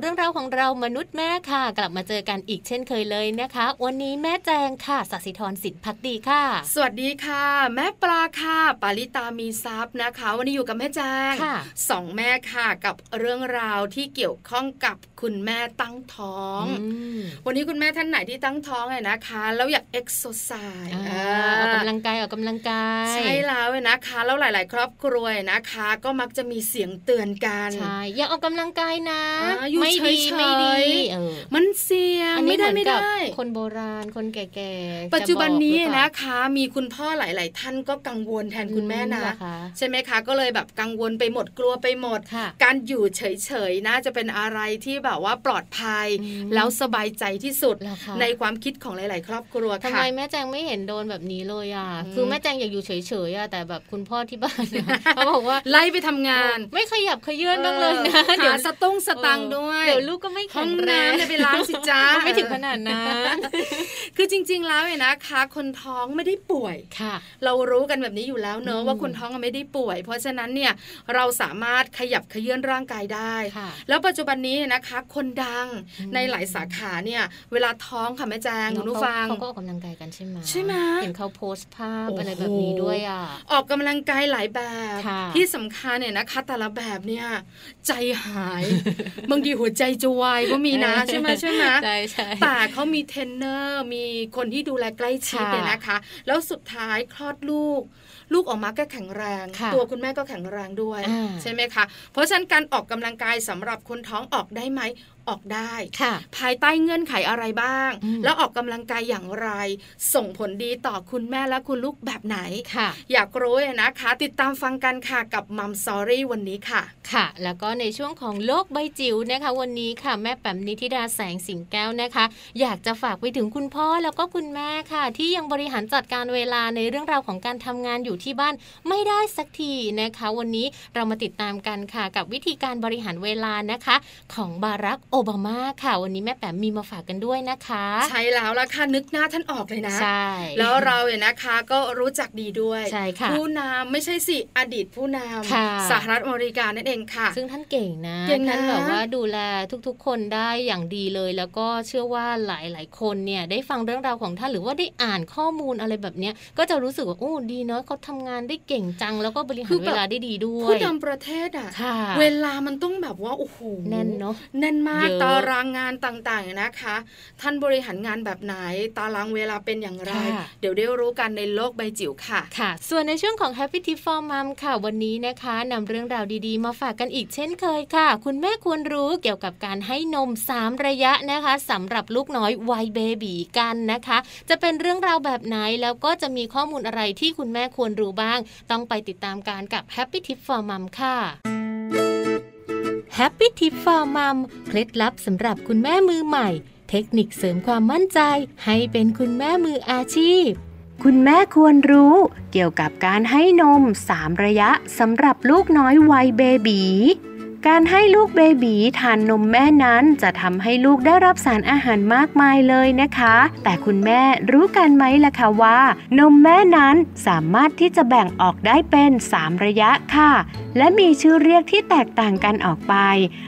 เมาส์เรื่องราวของเรามนุษย์แม่ค่ะ กลับมาเจอกันอีกเช่นเคยเลยนะคะ วันนี้แม่แจงค่ะสัสิธรสินพักดีค่ะ สวัสดีค่ะ แม่ปลาค่ะ ปาลิตามีทรัพย์นะคะ วันนี้อยู่กับแม่แจงสองแม่ค่ะกับเรื่องราวที่เกี่ยวข้องกับคุณแม่ตั้งท้อง วันนี้คุณแม่ท่านไหนที่ตั้งท้องเนี่ยนะคะ แล้วอยากเอ็กโซไซส์ออกกำลังกายออกกำลังกายใช่แล้วนะคะ แล้วหลาย ๆ ครอบครัวนะคะ ก็มักจะมีเสียงเตือนกันใช่อยากออกกำลังกายนะ ไม่ดีไม่ดีมันเสี่ไม่ได้ คนโบราณคนแก่ๆ ปัจจุบันนี้นะคะ มีคุณพ่อหลาย ๆ ท่านก็กังวลแทนคุณแม่นะใช่ไหมคะ ก็เลยแบบกังวลไปหมดกลัวไปหมด การอยู่เฉย ๆ น่าจะเป็นอะไรที่แบบว่าปลอดภัย แล้วสบายใจที่สุดในความคิดของหลาย ๆ ครอบครัวค่ะทำไมแม่แจงไม่เห็นโดนแบบนี้เลยอะคือแม่แจงอยากอยู่เฉย ๆ อะแต่แบบคุณพ่อที่บ้านเขาบอกว่าไล่ไปทำงาน ไม่ขยับขยื่นบ้างเลยนะเดี๋ยวสตุ้งสตังด้วยเดี๋ยวลูกก็ไม่แข็งแรงไปล้างสิจ้าไม่ถึงขนาดนั้นคือจริง ๆ แล้วเนี่ยนะคะคนท้องไม่ได้ป่วยค่ะ เรารู้กันแบบนี้อยู่แล้วเนอะว่าคนท้องไม่ได้ป่วย เพราะฉะนั้นเนี่ยเราสามารถขยับขยื่นร่างกายได้ แล้วปัจจุบันนี้นะคะคนดังในหลายสาขาเนี่ยเวลาท้องค่ะแม่แจงคุณผู้ฟังเขาก็ออกกำลังกายกันใช่ไหมใช่ไหมเห็นเขาโพสต์ภาพอะไรแบบนี้ด้วยอะออกกำลังกายหลายแบบที่สำคัญเนี่ยนะคะแต่ละแบบเนี่ยใจหายบางทีหัวใจจะวายก็มีนะใช่ไหมใช่ไหมใช่ใช่แต่เขามีเทรนเนอร์มีคนที่ดูแลใกล้ชิดเนี่ยนะคะ แล้วสุดท้ายคลอดลูก ลูกออกมาก็แข็งแรง ตัวคุณแม่ก็แข็งแรงด้วย ใช่ไหมคะ เพราะฉะนั้นการออกกำลังกายสำหรับคนท้องออกได้ไหมออกได้ภายใต้เงื่อนไขอะไรบ้าง แล้วออกกำลังกายอย่างไร ส่งผลดีต่อคุณแม่และคุณลูกแบบไหนอยากรู้นะคะ ติดตามฟังกันค่ะกับมัมซอรี่วันนี้ค่ะ ค่ะ แล้วก็ในช่วงของโลกใบจิ๋วนะคะ วันนี้ค่ะ แม่แป๋มนิธิดาแสงสิงแก้วนะคะ อยากจะฝากไปถึงคุณพ่อแล้วก็คุณแม่ค่ะ ที่ยังบริหารจัดการเวลาในเรื่องราวของการทำงานอยู่ที่บ้านไม่ได้สักทีนะคะ วันนี้เรามาติดตามกันค่ะ กับวิธีการบริหารเวลานะคะ ของบารักโอบามาค่ะ วันนี้แม่แป๋มมีมาฝากกันด้วยนะคะ ใช่แล้วล่ะค่ะนึกหน้าท่านออกเลยนะใช่แล้วเราเนี่ยนะคะก็รู้จักดีด้วยใช่ค่ะผู้นำไม่ใช่สิอดีตผู้นำสหรัฐอเมริกานั่นเองค่ะ ซึ่งท่านเก่งนะเก่งท่านแบบว่าดูแลทุกๆ คนได้อย่างดีเลย แล้วก็เชื่อว่าหลายๆ คนเนี่ยได้ฟังเรื่องราวของท่านหรือว่าได้อ่านข้อมูลอะไรแบบเนี้ยก็จะรู้สึกว่าโอ้ดีเนาะเขาทำงานได้เก่งจัง แล้วก็บริหารเวลาได้ดีด้วยผู้นำประเทศอะเวลามันต้องแบบว่าโอ้โหแน่นเนาะแน่นมากตารางงานต่างๆนะคะ ท่านบริหารงานแบบไหนตารางเวลาเป็นอย่างไร เดี๋ยวได้รู้กันในโลกใบจิ๋วค่ะค่ะ ส่วนในช่วงของ Happy Tip for Mom ค่ะวันนี้นะคะนำเรื่องราวดีๆ มาฝากกันอีกเช่นเคยค่ะ คุณแม่ควรรู้เกี่ยวกับการให้นม 3 ระยะนะคะสำหรับลูกน้อยวัยเบบีกันนะคะ จะเป็นเรื่องราวแบบไหนแล้วก็จะมีข้อมูลอะไรที่คุณแม่ควรรู้บ้าง ต้องไปติดตามการกับ Happy Tip for Mom ค่ะ Happy Tip for Mom เคล็ดลับสำหรับคุณแม่มือใหม่ เทคนิคเสริมความมั่นใจ ให้เป็นคุณแม่มืออาชีพ คุณแม่ควรรู้เกี่ยวกับการให้นม 3 ระยะสำหรับลูกน้อยวัยเบบี การให้ลูกเบบีทานนมแม่นั้นจะทำให้ลูกได้รับสารอาหารมากมายเลยนะคะ แต่คุณแม่รู้กันไหมล่ะคะว่า นมแม่นั้นสามารถที่จะแบ่งออกได้เป็น 3 ระยะค่ะ และมีชื่อเรียกที่แตกต่างกันออกไป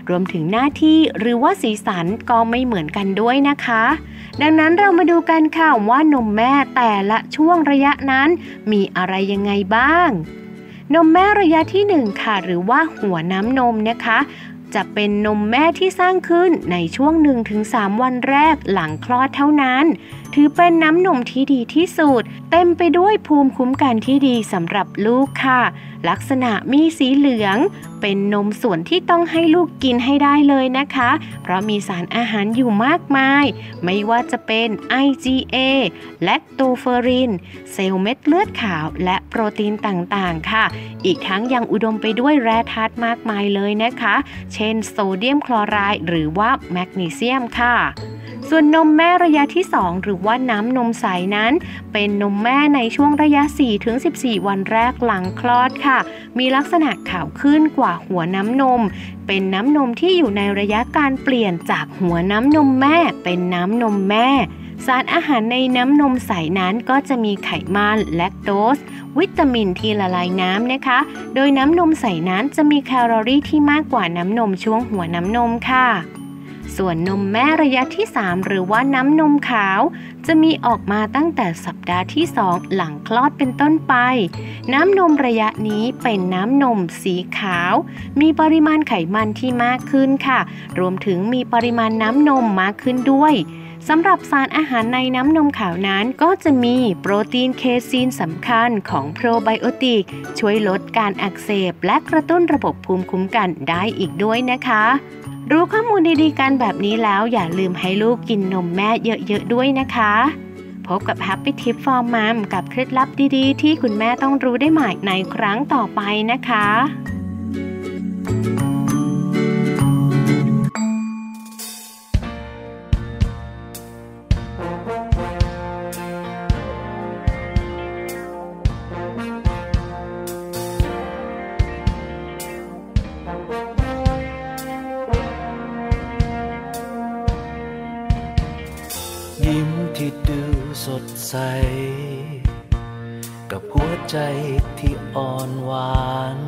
รวมถึงหน้าที่หรือว่าสีสันก็ไม่เหมือนกันด้วยนะคะ ดังนั้นเรามาดูกันค่ะว่านมแม่แต่ละช่วงระยะนั้น มีอะไรยังไงบ้าง นมแม่ระยะที่ 1 ค่ะ หรือว่าหัวน้ำนมนะคะ จะเป็นนมแม่ที่สร้างขึ้นในช่วง 1-3 วันแรกหลังคลอดเท่านั้น ถือเป็นน้ำนมที่ดีที่สุด เต็มไปด้วยภูมิคุ้มกันที่ดีสำหรับลูกค่ะ ลักษณะมีสีเหลือง เป็นนมส่วนที่ต้องให้ลูกกินให้ได้เลยนะคะ เพราะมีสารอาหารอยู่มากมาย ไม่ว่าจะเป็น IgA และโตเฟอริน เซลล์เม็ดเลือดขาวและโปรตีนต่างๆ ค่ะ อีกทั้งยังอุดมไปด้วยแร่ธาตุมากมายเลยนะคะ เช่น โซเดียมคลอไรด์หรือว่าแมกนีเซียมค่ะ ส่วนนมแม่ระยะที่ 2 หรือว่าน้ำนมใสนั้น เป็นนมแม่ในช่วงระยะ 4-14 วันแรกหลังคลอดค่ะ มีลักษณะขาวขึ้นกว่าหัวน้ำนม เป็นน้ำนมที่อยู่ในระยะการเปลี่ยนจากหัวน้ำนมแม่ เป็นน้ำนมแม่ สารอาหารในน้ำนมใสนั้นก็จะมีไขมันแลคโตสวิตามินที่ละลายน้ำนะคะ โดยน้ำนมใสนั้นจะมีแคลอรี่ที่มากกว่าน้ำนมช่วงหัวน้ำนมค่ะ ส่วนนมแม่ระยะที่ 3 หรือว่าน้ำนมขาว จะมีออกมาตั้งแต่สัปดาห์ที่ 2 หลังคลอดเป็นต้นไป น้ำนมระยะนี้เป็นน้ำนมสีขาว มีปริมาณไขมันที่มากขึ้นค่ะ รวมถึงมีปริมาณน้ำนมมากขึ้นด้วย สำหรับสารอาหารในน้ำนมขาวนั้นก็จะมีโปรตีนเคซีนสำคัญของโปรไบโอติก ช่วยลดการอักเสบ และกระตุ้นระบบภูมิคุ้มกันได้อีกด้วยนะคะ รู้ข้อมูลดีๆกันแบบนี้แล้วอย่าลืมให้ลูกกินนมแม่เยอะๆด้วยนะคะ พบกับ Happy Tip for Mom กับเคล็ดลับดีๆ ที่คุณแม่ต้องรู้ได้ใหม่ในครั้งต่อไปนะคะ ใส กับหัวใจที่อ่อนหวาน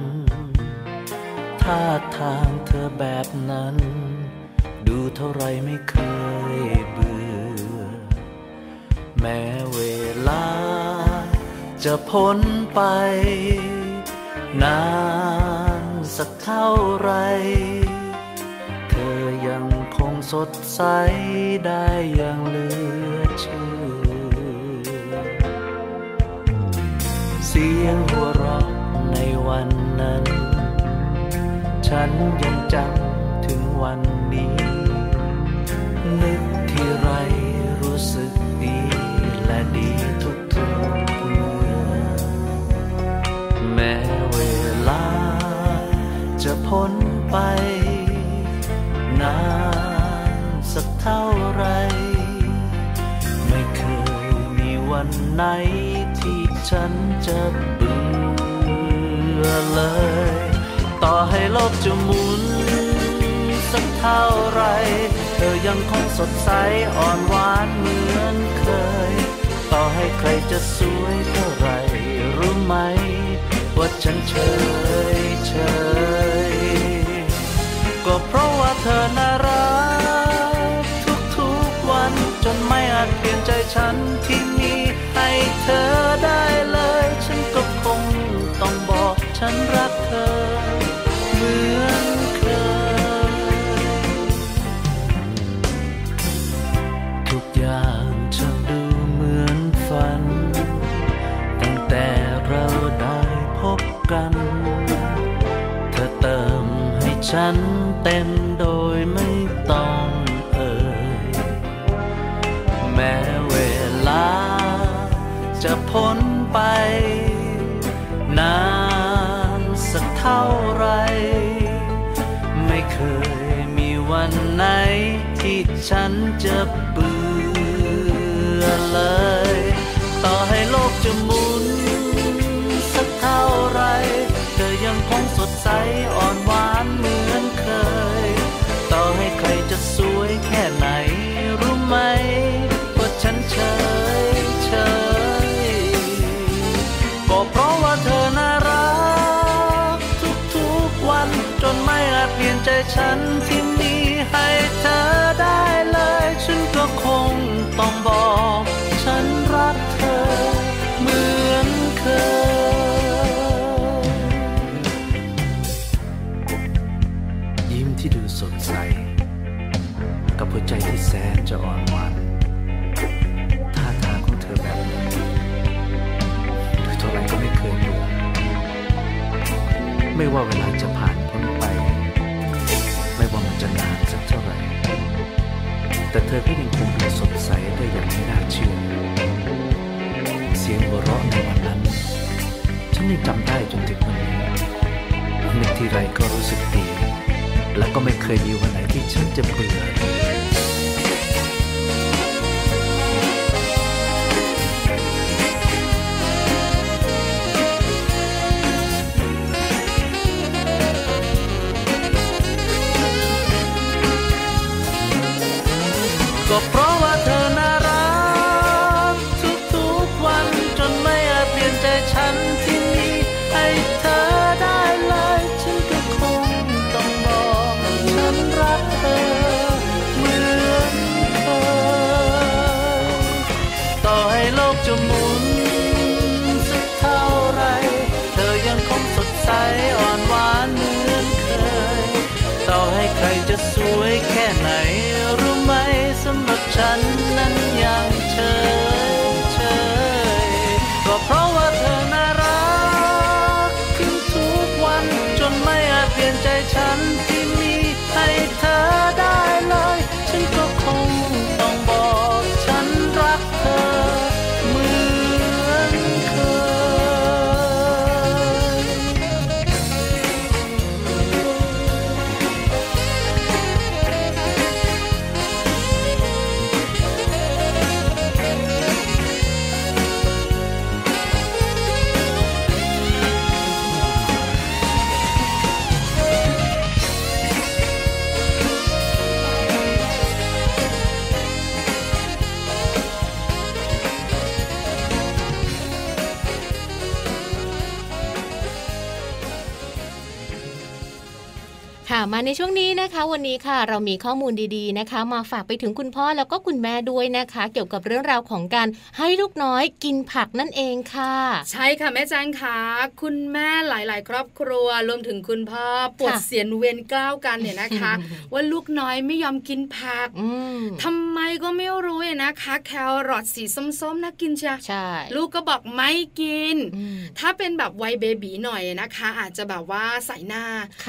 ท่าทางเธอแบบนั้น ดูเท่าไรไม่เคยเบื่อ แม้เวลาจะพ้นไป นานสักเท่าไร เธอยังคงสดใสได้อย่างเลือ สียงหัวเราะในวันนั้น ฉันยังจำถึงวันนี้ นึกที่ไรรู้สึกดีและดีทุกทุกเมื่อแม้เวลาจะพ้นไป นานสักเท่าไร ไม่เคยมีวันไหน ฉันจะเบื่อเลย ต่อให้โลกจะหมุนสักเท่าไร เธอยังคงสดใสอ่อนหวานเหมือนเคย ต่อให้ใครจะสวยเท่าไรรู้ไหม ว่าฉันเฉยเฉยก็เพราะว่าเธอน่ารักทุกๆวันจนไม่อาจเปลี่ยนใจฉันที่มี เธอได้เลย ฉันก็คงต้องบอกฉันรักเธอ เหมือนเคย ทุกอย่างจะดูเหมือนฝัน ตั้งแต่เราได้พบกัน เธอเติมให้ฉันเต็ม จะพ้นไป นานสักเท่าไร ไม่เคยมีวันไหน ที่ฉันจะเบื่อเลย ต่อให้ จะอ่อนหวานท่าทางของเธอแบบนี้ดูเท่าไรก็ไม่เคยเบื่อไม่ว่าเวลาจะผ่านพ้นไป ไม่ว่ามันจะนานสักเท่าไหร่ แต่เธอก็ยังคงดูสดใสได้อย่างไม่น่าเชื่อ เสียงหัวเราะในวันนั้น ฉันยังจำได้จนถึงวันนี้นึกทีไรก็รู้สึกดี และก็ไม่เคยมีวันไหนที่ฉันจะเบื่อ ฉัน มาในช่วงนี้นะคะ วันนี้ค่ะเรามีข้อมูลดีๆนะคะ มาฝากไปถึงคุณพ่อแล้วก็คุณแม่ด้วยนะคะ เกี่ยวกับเรื่องราวของการให้ลูกน้อยกินผักนั่นเองค่ะ ใช่ค่ะแม่แจ้งค่ะคุณแม่หลาย ๆ ครอบครัวรวมถึงคุณพ่อปวดเสียนเวียนกล้าวกันเนี่ยนะคะ ว่าลูกน้อยไม่ยอมกินผักทำไมก็ไม่รู้นะคะ แครอทสีส้มๆน่ากินใช่ใช่ลูกก็บอกไม่กิน ถ้าเป็นแบบวัยเบบีหน่อยนะคะ อาจจะแบบว่าใส่หน้า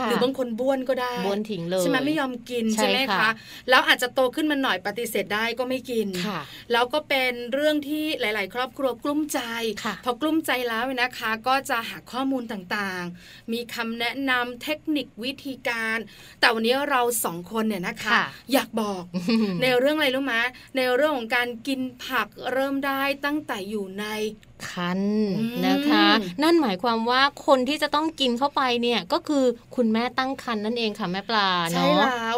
หรือบางคนบ้วนก็ได้บ้วนทิ้งเลยใช่ไหมไม่ยอมกินใช่ไหมคะแล้วอาจจะโตขึ้นมาหน่อยปฏิเสธได้ก็ไม่กินแล้วก็เป็นเรื่องที่หลาย ๆ ครอบครัวกลุ้มใจ พอกลุ้มใจแล้วนะคะ ก็จะหาข้อมูลต่างๆ มีคำแนะนำเทคนิควิธีการ แต่วันนี้เราสองคนเนี่ยนะคะ อยากบอกในเรื่องอะไรรู้ไหมในเรื่องของการกินผักเริ่มได้ตั้งแต่อยู่ใน คันนะคะ นั่นหมายความว่าคนที่จะต้องกินเข้าไปเนี่ยก็คือคุณแม่ตั้งคันนั่นเองค่ะแม่ปลาเนาะใช่แล้ว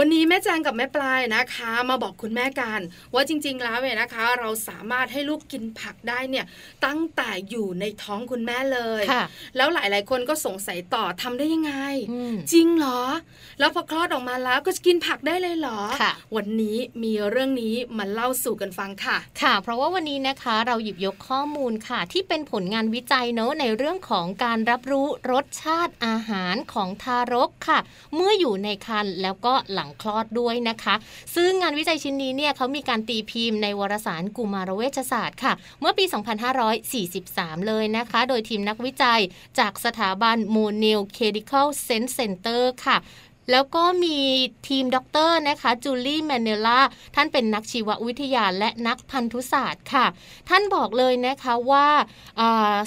วันนี้แม่แจงกับแม่ปลายนะคะ มาบอกคุณแม่กันว่าจริง ๆ แล้วเนี่ยนะคะ เราสามารถให้ลูกกินผักได้เนี่ยตั้งแต่อยู่ในท้องคุณแม่เลย แล้วหลายๆ คนก็สงสัยต่อทำได้ยังไง จริงเหรอ แล้วพอคลอดออกมาแล้วก็จะกินผักได้เลยเหรอ วันนี้มีเรื่องนี้มาเล่าสู่กันฟังค่ะ ค่ะ เพราะว่าวันนี้นะคะเราหยิบยกข้อมูลค่ะ ที่เป็นผลงานวิจัยเนอะในเรื่องของการรับรู้รสชาติอาหารของทารกค่ะ เมื่ออยู่ในครรภ์แล้วก็หลังคลอดด้วยนะคะ ซึ่งงานวิจัยชิ้นนี้เนี่ยเขามีการตีพิมพ์ในวารสารกุมารเวชศาสตร์ค่ะ เมื่อปี 2543 เลยนะคะ โดยทีมนักวิจัยจากสถาบัน Monell Chemical Senses Center ค่ะ แล้วก็มีทีมด็อกเตอร์นะคะ Julie Mennella ท่านเป็นนักชีววิทยาและนักพันธุศาสตร์ค่ะ ท่านบอกเลยนะคะว่า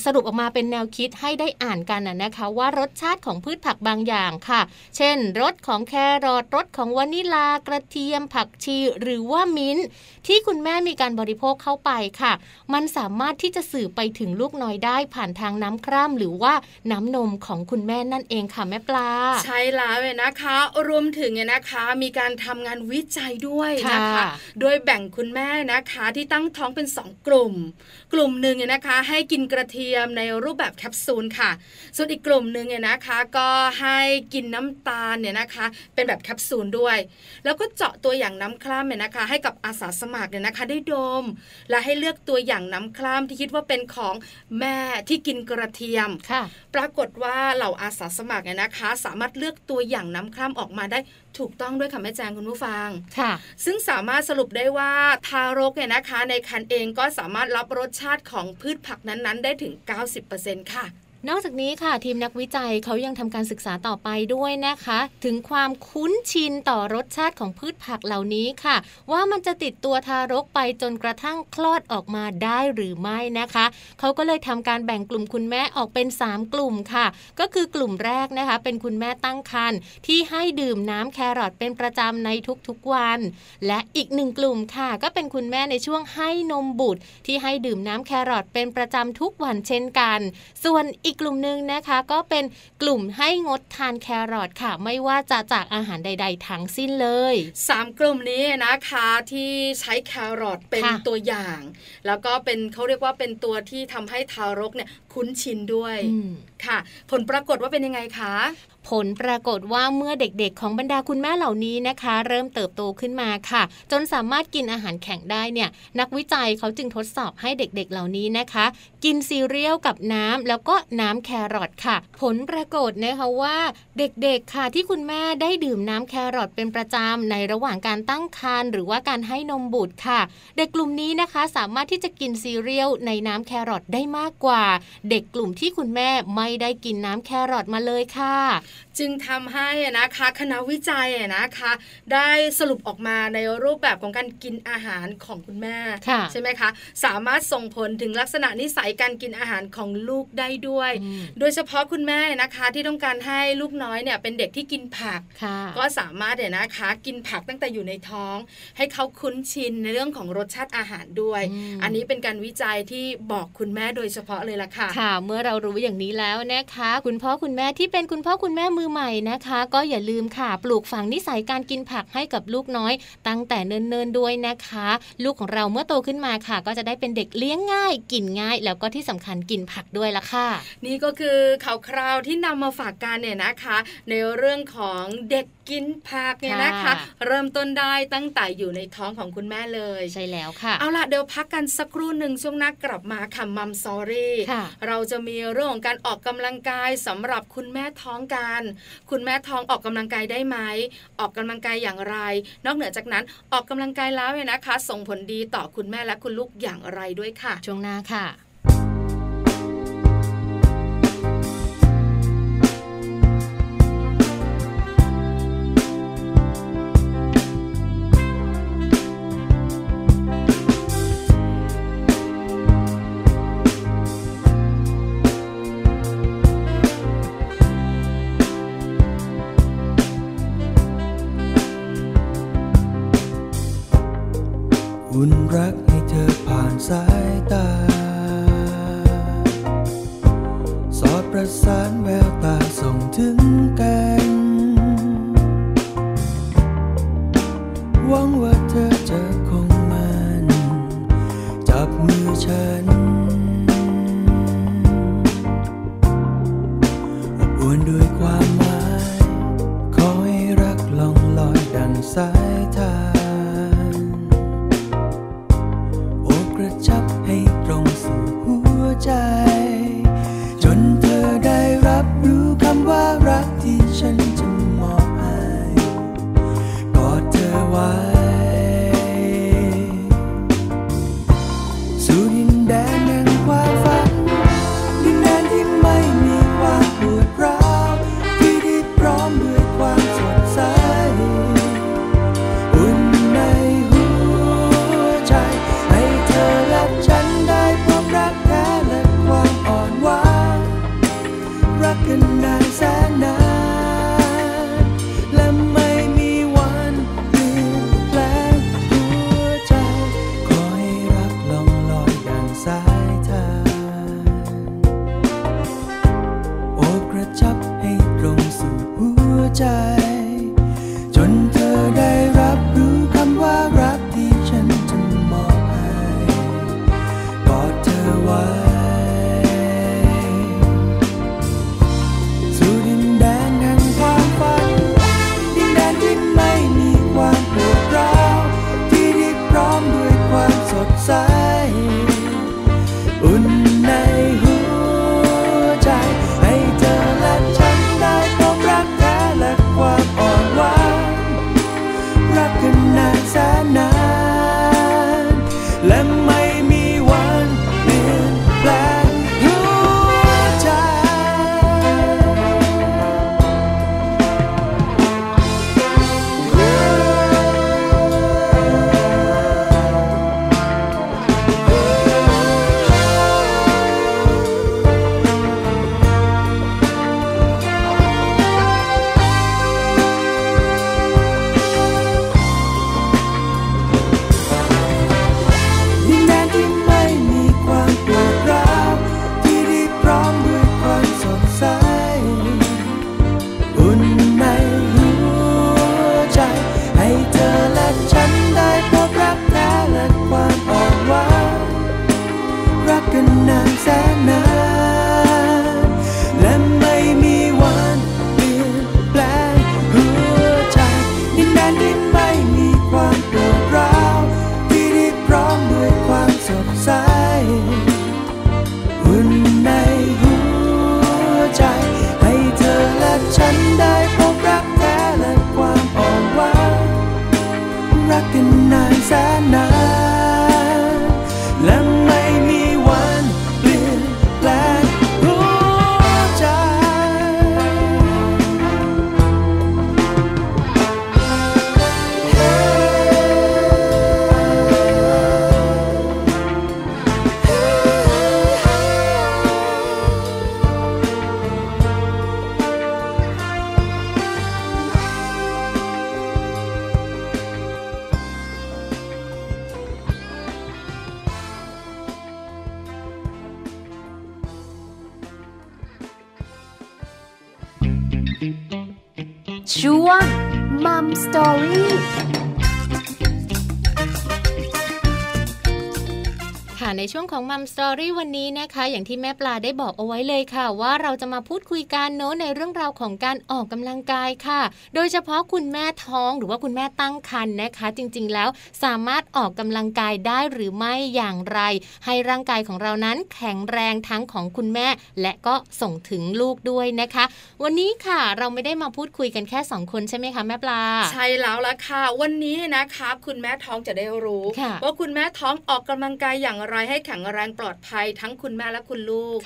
สรุปออกมาเป็นแนวคิดให้ได้อ่านกันนะคะว่ารสชาติของพืชผักบางอย่างค่ะ เช่นรสของแครอทรสของวานิลลากระเทียมผักชีหรือว่ามิ้นต์ที่คุณแม่มีการบริโภคเข้าไปค่ะ มันสามารถที่จะสื่อไปถึงลูกน้อยได้ผ่านทางน้ำคร่ำหรือว่าน้ำนมของคุณแม่นั่นเองค่ะแม่ปลา ใช่แล้วเลยนะคะรวมถึงเนี่ยนะคะ มีการทำงานวิจัยด้วยนะคะ โดยแบ่งคุณแม่นะคะที่ตั้งท้องเป็น 2 กลุ่ม กลุ่มหนึ่งเนี่ยนะคะ ให้กินกระเทียมในรูปแบบแคปซูลค่ะ ส่วนอีกกลุ่มหนึ่งเนี่ยนะคะ ก็ให้กินน้ำตาลเนี่ยนะคะ เป็นแบบแคปซูลด้วย แล้วก็เจาะตัวอย่างน้ำคร่ำเนี่ยนะคะ ให้กับอาสาสมัครเนี่ยนะคะ ได้ดม และให้เลือกตัวอย่างน้ำคร่ำที่คิดว่าเป็นของแม่ที่กินกระเทียมปรากฏว่าเหล่าอาสาสมัครเนี่ยนะคะ สามารถเลือกตัวอย่างน้ำคร่ำออกมาได้ถูกต้องด้วยค่ะแม่แจงคุณผู้ฟังค่ะ ซึ่งสามารถสรุปได้ว่าทารกเนี่ยนะคะ ในคันเองก็สามารถรับรสชาติของพืชผักนั้นๆ ได้ถึง 90%ค่ะ นอกจากนี้ค่ะทีมนักวิจัยเขายังทำการศึกษาต่อไปด้วยนะคะ ถึงความคุ้นชินต่อรสชาติของพืชผักเหล่านี้ค่ะ ว่ามันจะติดตัวทารกไปจนกระทั่งคลอดออกมาได้หรือไม่นะคะเขาก็เลยทำการแบ่งกลุ่มคุณแม่ออกเป็น 3 กลุ่มค่ะ ก็คือกลุ่มแรกนะคะ เป็นคุณแม่ตั้งครรภ์ที่ให้ดื่มน้ำแครอทเป็นประจำในทุกๆวัน และอีกหนึ่งกลุ่มค่ะ ก็เป็นคุณแม่ในช่วงให้นมบุตร ที่ให้ดื่มน้ำแครอทเป็นประจำทุกวันเช่นกัน ส่วนอีกกลุ่มหนึ่งนะคะ ก็เป็นกลุ่มให้งดทานแครอทค่ะ ไม่ว่าจะจากอาหารใด ๆ ทั้งสิ้นเลย 3 กลุ่มนี้นะคะที่ใช้แครอทเป็นตัวอย่าง แล้วก็เป็นเขาเรียกว่าเป็นตัวที่ทำให้ทารกเนี่ยคุ้นชินด้วยค่ะ ผลปรากฏว่าเป็นยังไงคะผลปรากฏว่าเมื่อเด็กๆ ของบรรดาคุณแม่เหล่านี้นะคะ เริ่มเติบโตขึ้นมาค่ะ จนสามารถกินอาหารแข็งได้เนี่ยนักวิจัยเขาจึงทดสอบให้เด็กๆเหล่านี้นะคะ กินซีเรียลกับน้ำแล้วก็น้ำแครอทค่ะ ผลปรากฏนะคะว่าเด็กๆค่ะที่คุณแม่ได้ดื่มน้ำแครอทเป็นประจำในระหว่างการตั้งครรภ์หรือว่าการให้นมบุตรค่ะ เด็กกลุ่มนี้นะคะสามารถที่จะกินซีเรียลในน้ำแครอทได้มากกว่า เด็กกลุ่มที่คุณแม่ไม่ได้กินน้ำแครอทมาเลยค่ะจึงทำให้นะคะคณะวิจัยนะคะ ได้สรุปออกมาในรูปแบบของการกินอาหารของคุณแม่ใช่ไหมคะ สามารถส่งผลถึงลักษณะนิสัยการกินอาหารของลูกได้ด้วย โดยเฉพาะคุณแม่นะคะที่ต้องการให้ลูกน้อยเนี่ยเป็นเด็กที่กินผัก ก็สามารถเนี่ยนะคะ กินผักตั้งแต่อยู่ในท้อง ให้เขาคุ้นชินในเรื่องของรสชาติอาหารด้วย อันนี้เป็นการวิจัยที่บอกคุณแม่โดยเฉพาะเลยล่ะค่ะค่ะ เมื่อเรารู้อย่างนี้แล้วนะคะ คุณพ่อคุณแม่ที่เป็นคุณพ่อคุณแม่ม่มือใหม่นะคะ ก็อย่าลืมค่ะ ปลูกฝังนิสัยการกินผักให้กับลูกน้อย ตั้งแต่เนินๆด้วยนะคะ ลูกของเราเมื่อโตขึ้นมาค่ะ ก็จะได้เป็นเด็กเลี้ยงง่าย กินง่าย แล้วก็ที่สำคัญกินผักด้วยละค่ะ นี่ก็คือข่าวคราวที่นำมาฝากกันเนี่ยนะคะ ในเรื่องของเด็กกินผักเนี่ยนะคะ เริ่มต้นได้ตั้งแต่อยู่ในท้องของคุณแม่เลย ใช่แล้วค่ะ เอาล่ะเดี๋ยวพักกันสักครู่หนึ่งช่วงหน้ากลับมาค่ะมัมซอรี่เราจะมีเรื่องของการออกกำลังกายสำหรับคุณแม่ท้องกัน คุณแม่ท้องออกกำลังกายได้ไหม ออกกำลังกายอย่างไร นอกเหนือจากนั้นออกกำลังกายแล้วเนี่ยนะคะ ส่งผลดีต่อคุณแม่และคุณลูกอย่างไรด้วยค่ะ ช่วงหน้าค่ะ รักให้เธอผ่านสายตา สอดประสานแววตาส่งถึงกาย Jual, Mom Story. ในช่วงของมัมสตอรี่วันนี้นะคะ อย่างที่แม่ปลาได้บอกเอาไว้เลยค่ะ ว่าเราจะมาพูดคุยกันโน้ในเรื่องราวของการออกกำลังกายค่ะ โดยเฉพาะคุณแม่ท้องหรือว่าคุณแม่ตั้งครรภ์นะคะ จริงๆแล้วสามารถออกกำลังกายได้หรือไม่อย่างไร ให้ร่างกายของเรานั้นแข็งแรงทั้งของคุณแม่ และก็ส่งถึงลูกด้วยนะคะ วันนี้ค่ะเราไม่ได้มาพูดคุยกันแค่สองคนใช่ไหมคะแม่ปลา ใช่แล้วละค่ะ วันนี้นะคะ คุณแม่ท้องจะได้รู้ว่าคุณแม่ท้องออกกำลังกายอย่างไรให้แข็งแรงปลอดภัยทั้งคุณแม่และคุณลูก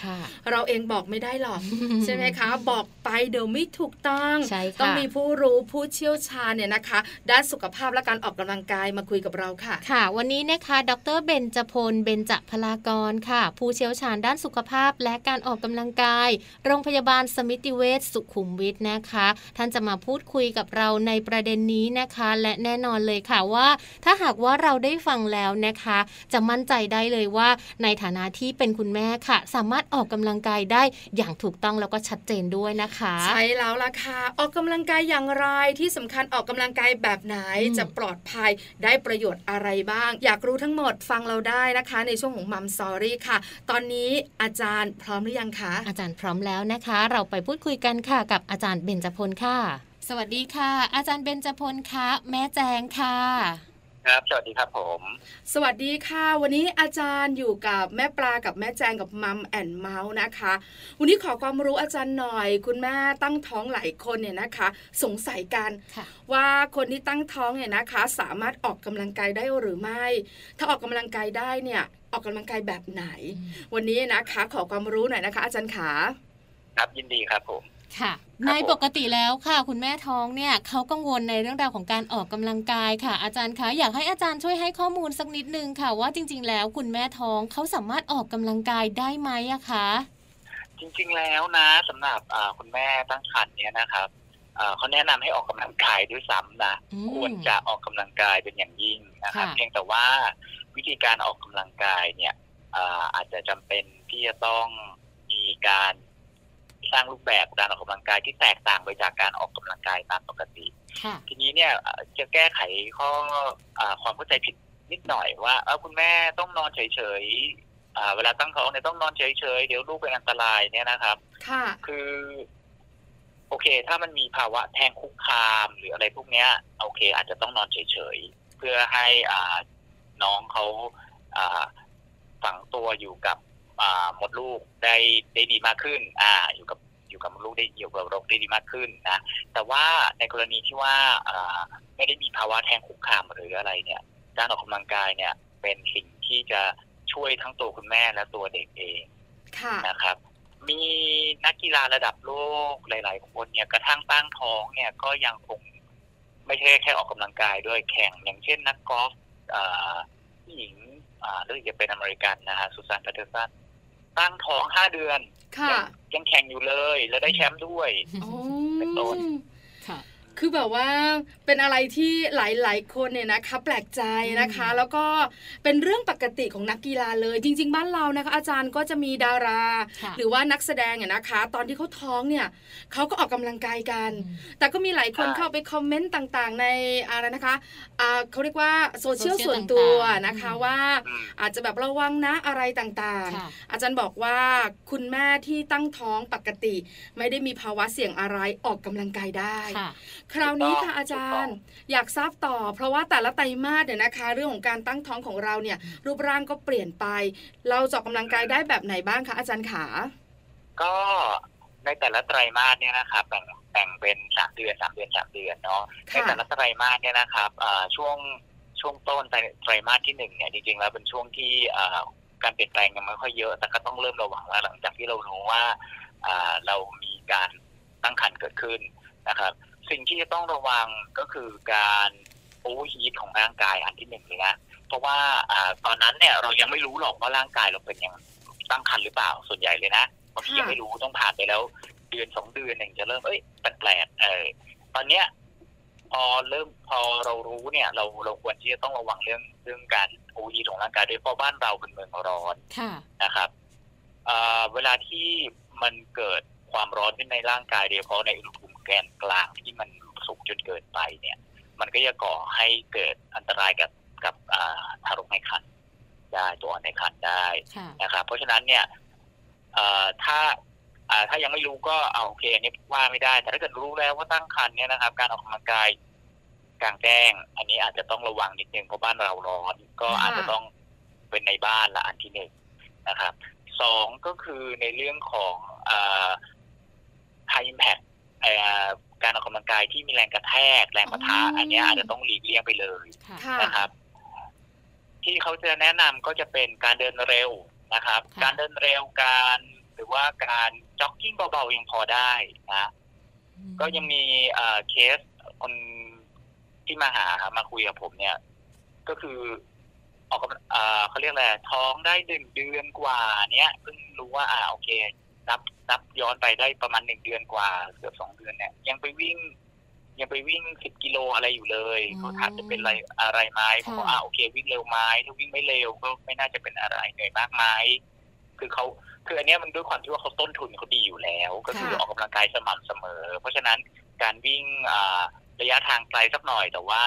เราเองบอกไม่ได้หรอกใช่ไหมคะ บอกไปเดี๋ยวไม่ถูกต้องต้องมีผู้รู้ผู้เชี่ยวชาญเนี่ยนะคะ ด้านสุขภาพและการออกกำลังกายมาคุยกับเราค่ะ ค่ะ วันนี้นะคะ ดรเบนจพลเบนจพลากรค่ะ ผู้เชี่ยวชาญด้านสุขภาพและการออกกำลังกาย โรงพยาบาลสมิติเวชสุขุมวิทนะคะ ท่านจะมาพูดคุยกับเราในประเด็นนี้นะคะ และแน่นอนเลยค่ะว่า ถ้าหากว่าเราได้ฟังแล้วนะคะ จะมั่นใจได้เลยว่า ในฐานะที่เป็นคุณแม่ค่ะ สามารถออกกำลังกายได้อย่างถูกต้องแล้วก็ชัดเจนด้วยนะคะ ใช่แล้วล่ะค่ะ ออกกำลังกายอย่างไรที่สำคัญออกกำลังกายแบบไหนจะปลอดภัยได้ประโยชน์อะไรบ้าง อยากรู้ทั้งหมดฟังเราได้นะคะ ในช่วงของมัมสอรี่ค่ะ ตอนนี้อาจารย์พร้อมหรือยังคะ อาจารย์พร้อมแล้วนะคะ เราไปพูดคุยกันค่ะ กับอาจารย์เบญจพลค่ะ สวัสดีค่ะ อาจารย์เบญจพลคะแม่แจงค่ะ ครับ สวัสดีครับผม สวัสดีค่ะ วันนี้อาจารย์อยู่กับแม่ปลากับแม่แจงกับมัมแอนเมาส์นะคะ วันนี้ขอความรู้อาจารย์หน่อย คุณแม่ตั้งท้องหลายคนเนี่ยนะคะ สงสัยกันว่าคนที่ตั้งท้องเนี่ยนะคะ สามารถออกกำลังกายได้หรือไม่ ถ้าออกกำลังกายได้เนี่ย ออกกำลังกายแบบไหน วันนี้นะคะ ขอความรู้หน่อยนะคะ อาจารย์ขา ครับยินดีครับผม ค่ะ ในปกติแล้วค่ะ คุณแม่ท้องเนี่ยเขากังวลในเรื่องราวของการออกกำลังกายค่ะ อาจารย์คะอยากให้อาจารย์ช่วยให้ข้อมูลสักนิดนึงค่ะ ว่าจริง ๆ แล้วคุณแม่ท้องเขาสามารถออกกำลังกายได้ไหมอะคะจริง ๆ แล้วนะสำหรับคุณแม่ตั้งครรภ์เนี่ยนะครับเขาแนะนำให้ออกกำลังกายด้วยซ้ำนะควรจะออกกำลังกายเป็นอย่างยิ่งนะครับเพียงแต่ว่าวิธีการออกกำลังกายเนี่ยอาจจะจำเป็นที่จะต้องมีการ สร้างรูปแบบการออกกำลังกายที่แตกต่างไปจากการออกกำลังกายตามปกติ ทีนี้เนี่ยจะแก้ไขข้อความเข้าใจผิดนิดหน่อยว่าเออคุณแม่ต้องนอนเฉยๆเวลาตั้งท้องเนี่ยต้องนอนเฉยๆเดี๋ยวลูกเป็นอันตรายเนี่ยนะครับค่ะคือโอเค ถ้ามันมีภาวะแทงคุกคามหรืออะไรพวกเนี้ย โอเค อาจจะต้องนอนเฉยๆเพื่อให้อ่าน้องเขาฝังตัวอยู่กับ มดลูกได้ได้ดีมากขึ้น อ่า อยู่กับอยู่กับมดลูกได้อยู่กับรกได้ดีมากขึ้นนะ แต่ว่าในกรณีที่ว่าอ่าไม่ได้มีภาวะแท้งคุกคามหรืออะไรเนี่ย การออกกำลังกายเนี่ย เป็นสิ่งที่จะช่วยทั้งตัวคุณแม่และตัวเด็กเองนะครับ มีนักกีฬาระดับโลกหลาย ๆ คนเนี่ยกระทั่งตั้งท้องเนี่ยก็ยังคงไม่ใช่แค่ออกกำลังกายด้วยแข่งอย่างเช่นนักกอล์ฟผู้หญิงหรือจะเป็นอเมริกันนะฮะ Suzann Pettersen ตั้งท้องห้าเดือนยังแข่งอยู่เลย แล้วได้แชมป์ด้วย เป็นต้น คือแบบว่าเป็นอะไรที่หลายๆคนเนี่ยนะคะแปลกใจนะคะ แล้วก็เป็นเรื่องปกติของนักกีฬาเลย จริง ๆ บ้านเรานะคะอาจารย์ก็จะมีดารา หรือว่านักแสดงเนี่ยนะคะ ตอนที่เขาท้องเนี่ยเขาก็ออกกำลังกายกัน แต่ก็มีหลายคนเข้าไปคอมเมนต์ต่างๆ ในอะไรนะคะเขาเรียกว่าโซเชียลส่วนตัวนะคะว่าอาจจะแบบระวังนะอะไรต่างๆ อาจารย์บอกว่าคุณแม่ที่ตั้งท้องปกติ ไม่ได้มีภาวะเสี่ยงอะไรออกกำลังกายได้คราวนี้ค่ะอาจารย์ อยากทราบต่อ เพราะว่าแต่ละไตรมาสเนี่ยนะคะ เรื่องของการตั้งท้องของเราเนี่ย รูปร่างก็เปลี่ยนไป เราจะกำลังกายได้แบบไหนบ้างคะอาจารย์ขาก็ในแต่ละไตรมาสเนี่ยนะครับแบ่งแบ่งเป็นสามเดือนสามเดือนสามเดือนเนาะในแต่ละไตรมาสเนี่ยนะครับช่วงช่วงต้นไตรมาสที่หนึ่งเนี่ยจริงๆแล้วเป็นช่วงที่การเปลี่ยนแปลงยังไม่ค่อยเยอะ แต่ก็ต้องเริ่มระวังแล้วหลังจากที่เรารู้ว่าเรามีการตั้งครรภ์เกิดขึ้นนะครับ สิ่งที่จะต้องระวังก็คือการโอเวอร์ฮีทของร่างกายอันที่หนึ่งเลยนะเพราะว่าอ่าตอนนั้นเนี่ยเรายังไม่รู้หรอกว่าร่างกายเราเป็นยังตั้งครรภ์หรือเปล่าส่วนใหญ่เลยนะบางทียังไม่รู้ต้องผ่านไปแล้ว เดือนสองเดือนหนึ่งจะเริ่มเอ้ยแปลกๆเออตอนเนี้ยพอเริ่มพอเรารู้เนี่ย เราเราควรที่จะต้องระวังเรื่องเรื่องการโอวีของร่างกายโดยเพราะบ้านเราเป็นเมืองร้อนนะครับเวลาที่มันเกิด ความร้อนขึ้นในร่างกายโดยเฉพาะในอุณหภูมิแกนกลางที่มันสูงจนเกินไปเนี่ย มันก็จะก่อให้เกิดอันตรายกับกับทารกในครรภ์ได้โดตัวอ่อนในครรภ์ได้นะครับเพราะฉะนั้นเนี่ยถ้าถ้ายังไม่รู้ก็เอาโอเคอันนี้ว่าไม่ได้ แต่ถ้าเกิดรู้แล้วว่าตั้งครรภ์เนี่ยนะครับ การออกกำลังกายกลางแจ้ง อันนี้อาจจะต้องระวังนิดนึงเพราะบ้านเราร้อนก็อาจจะต้องเป็นในบ้านละอันที่หนึ่งนะครับสองก็คือในเรื่องของไฮอิมแพคการออกกำลังกายที่มีแรงกระแทกแรงประทะอันนี้อาจจะต้องหลีกเลี่ยงไปเลยนะครับ ที่เขาจะแนะนำก็จะเป็นการเดินเร็วนะครับ การเดินเร็วการหรือว่าการจ็อกกิ้งเบาๆยังพอได้นะก็ยังมีเคสคนที่มาหามาคุยกับผมเนี่ย ก็คือออกเขาเรียกอะไรท้องได้หนึ่งเดือนกว่า เนี้ยเพิ่งรู้ว่าอ่าโอเค นับนับย้อนไปได้ประมาณหนึ่งเดือนกว่าเกือบสองเดือนเนี่ย ยังไปวิ่ง ยังไปวิ่งสิบกิโลอะไรอยู่เลยเขาถามจะเป็นอะไรอะไรไหมเขาบอกอ่าโอเค วิ่งเร็วไหมถ้าวิ่งไม่เร็วก็ไม่น่าจะเป็นอะไรเหนื่อยมากไหมคือเขาคืออันนี้มันด้วยความที่ว่าเขาต้นทุนเขาดีอยู่แล้ว ก็คือออกกำลังกายสม่ำเสมอ เพราะฉะนั้นการวิ่งระยะทางไกลสักหน่อยแต่ว่า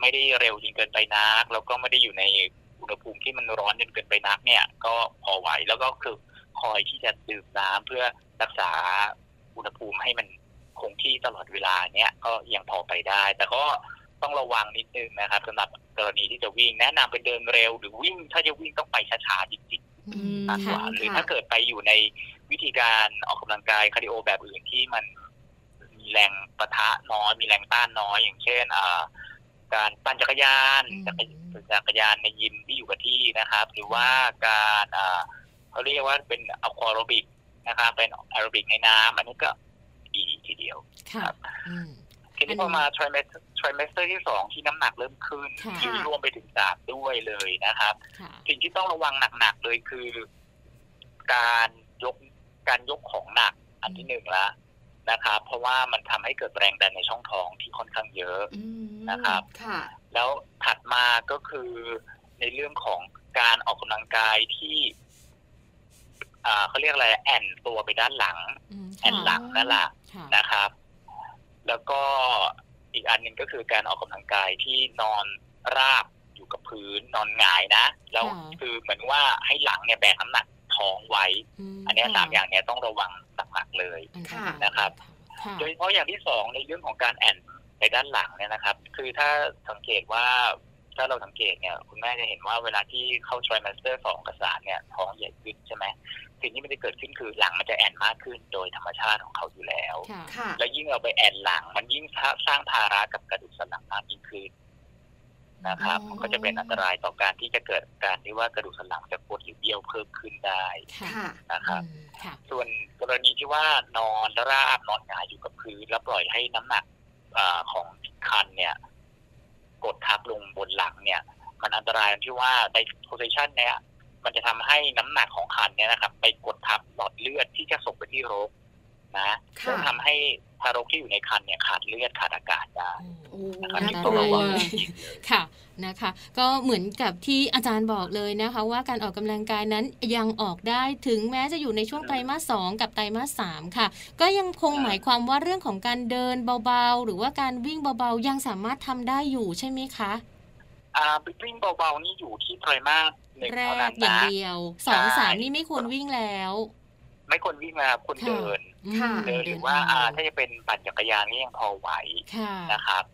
ไม่ได้เร็วจนเกินไปนักแล้วก็ไม่ได้อยู่ในอุณหภูมิที่มันร้อนจนเกินไปนักเนี่ย ก็พอไหวแล้วก็คือ คอยที่จะดื่มน้ำเพื่อรักษาอุณหภูมิให้มันคงที่ตลอดเวลาเนี่ยก็ยังพอไปได้ แต่ก็ต้องระวังนิดนึงนะครับสำหรับกรณีที่จะวิ่งแนะนำเป็นเดินเร็ว หรือวิ่งถ้าจะวิ่งต้องไปช้าๆจริงๆมากกว่าหรือถ้าเกิดไปอยู่ในวิธีการออกกำลังกาย cardio แบบอื่นที่มันมีแรงปะทะน้อยมีแรงต้านน้อย อย่างเช่นการปั่นจักรยานจักรยานในยิมที่อยู่กับที่นะครับ หรือว่าการ เขาเรียกว่าเป็น aquarobic นะครับเป็นแอโรบิกในน้ำอันนี้ก็ดีทีเดียวครับทีนี้พอมา trimes- trimester ที่สองที่น้ำหนักเริ่มขึ้นที่รวมไปถึงสามด้วยเลยนะครับ สิ่งที่ต้องระวังหนักๆเลยคือ การยกการยกของหนักอันที่หนึ่งละนะครับ เพราะว่ามันทำให้เกิดแรงดันในช่องท้องที่ค่อนข้างเยอะนะครับแล้วถัดมาก็คือในเรื่องของการออกกำลังกายที่ เขาเรียกอะไรแอนตัวไปด้านหลัง แอนหลังนั่นแหละนะครับ แล้วก็อีกอันหนึ่งก็คือการออกกำลังกายที่นอนราบอยู่กับพื้นนอนหงายนะแล้วคือเหมือนว่าให้หลังเนี่ยแบกน้ำหนักท้องไว้ อันนี้สามอย่างเนี้ยต้องระวังหนักๆเลยนะครับ โดยเฉพาะอย่างที่สองในเรื่องของการแอ่นในด้านหลังเนี่ยนะครับ คือถ้าสังเกตว่าถ้าเราสังเกตเนี่ยคุณแม่จะเห็นว่าเวลาที่เข้า trimester สองกับสามเนี่ยท้องใหญ่ขึ้นใช่ไหม สิ่งที่มันจะเกิดขึ้นคือหลังมันจะแอ่นมากขึ้นโดยธรรมชาติของเขาอยู่แล้วแล้วยิ่งเราไปแอ่นหลัง มันยิ่งสร้างภาระกับกระดูกสันหลังมากยิ่งขึ้นนะครับ มันก็จะเป็นอันตรายต่อการที่จะเกิดการที่ว่ากระดูกสันหลังจะปวดหรือเบี้ยวเพิ่มขึ้นได้นะครับ ส่วนกรณีที่ว่านอนราบนอนหงายอยู่กับพื้นแล้วปล่อยให้น้ำหนักอของคันเนี่ย กดทับลงบนหลังเนี่ย มันอันตรายที่ว่าในโพซิชันเนี้ย มันจะทำให้น้ำหนักของคันเนี่ยนะครับ ไปกดทับหลอดเลือดที่จะส่งไปที่รกนะซึ่งทำให้ทารกที่อยู่ในคันเนี่ยขาดเลือดขาดอากาศได้นะครับต้องระวังค่ะนะคะ ก็เหมือนกับที่อาจารย์บอกเลยนะคะ ว่าการออกกำลังกายนั้นยังออกได้ถึงแม้จะอยู่ในช่วงไตรมาสสองกับไตรมาสสามค่ะ ก็ยังคงหมายความว่าเรื่องของการเดินเบาๆ หรือว่าการวิ่งเบาๆยังสามารถทำได้อยู่ใช่ไหมคะอ่าวิ่งเบาๆนี่อยู่ที่ไตรมาส หนึ่งเท่านั้นนะอย่างเดียวสองสามนี่ไม่ควรวิ่งแล้ว ไม่ควรวิ่งแล้วควรเดินเดินหรือว่าถ้าจะเป็นปั่นจักรยานนี่ยังพอไหวนะครับ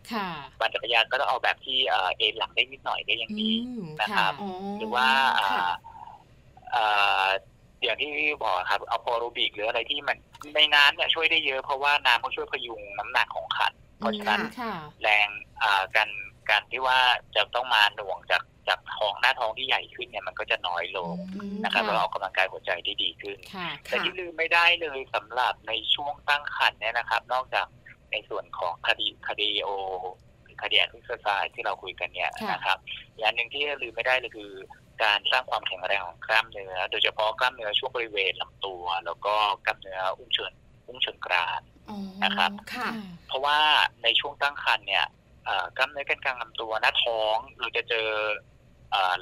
ปั่นจักรยานก็ต้องเอาแบบที่เอ็นหลังได้นิดหน่อยได้ยังดีนะครับ หรือว่าอย่างที่บอกครับเอาโปรโรบิกหรืออะไรที่มันในน้ำเนี่ยช่วยได้เยอะเพราะว่าน้ำเขาช่วยพยุงน้ำหนักของขัน เพราะฉะนั้นแรงการการที่ว่าจะต้องมาหน่วงจาก จากท้องหน้าท้องที่ใหญ่ขึ้นเนี่ยมันก็จะน้อยลงนะครับเราออกกำลังกายหัวใจได้ดีขึ้น แต่ที่ลืมไม่ได้เลยสำหรับในช่วงตั้งครรภ์เนี่ยนะครับ นอกจากในส่วนของ cardi- cardio cardio exercise ที่เราคุยกันเนี่ยนะครับอย่างหนึ่งที่ลืมไม่ได้เลยคือการสร้างความแข็งแรงของกล้ามเนื้อ โดยเฉพาะกล้ามเนื้อช่วงบริเวณลำตัว แล้วก็กล้ามเนื้ออุ้งเชิงอุ้งเชิงกรานนะครับเพราะว่าในช่วงตั้งครรภ์เนี่ยกล้ามเนื้อกันกลางลำตัวหน้าท้องเราจะเจอ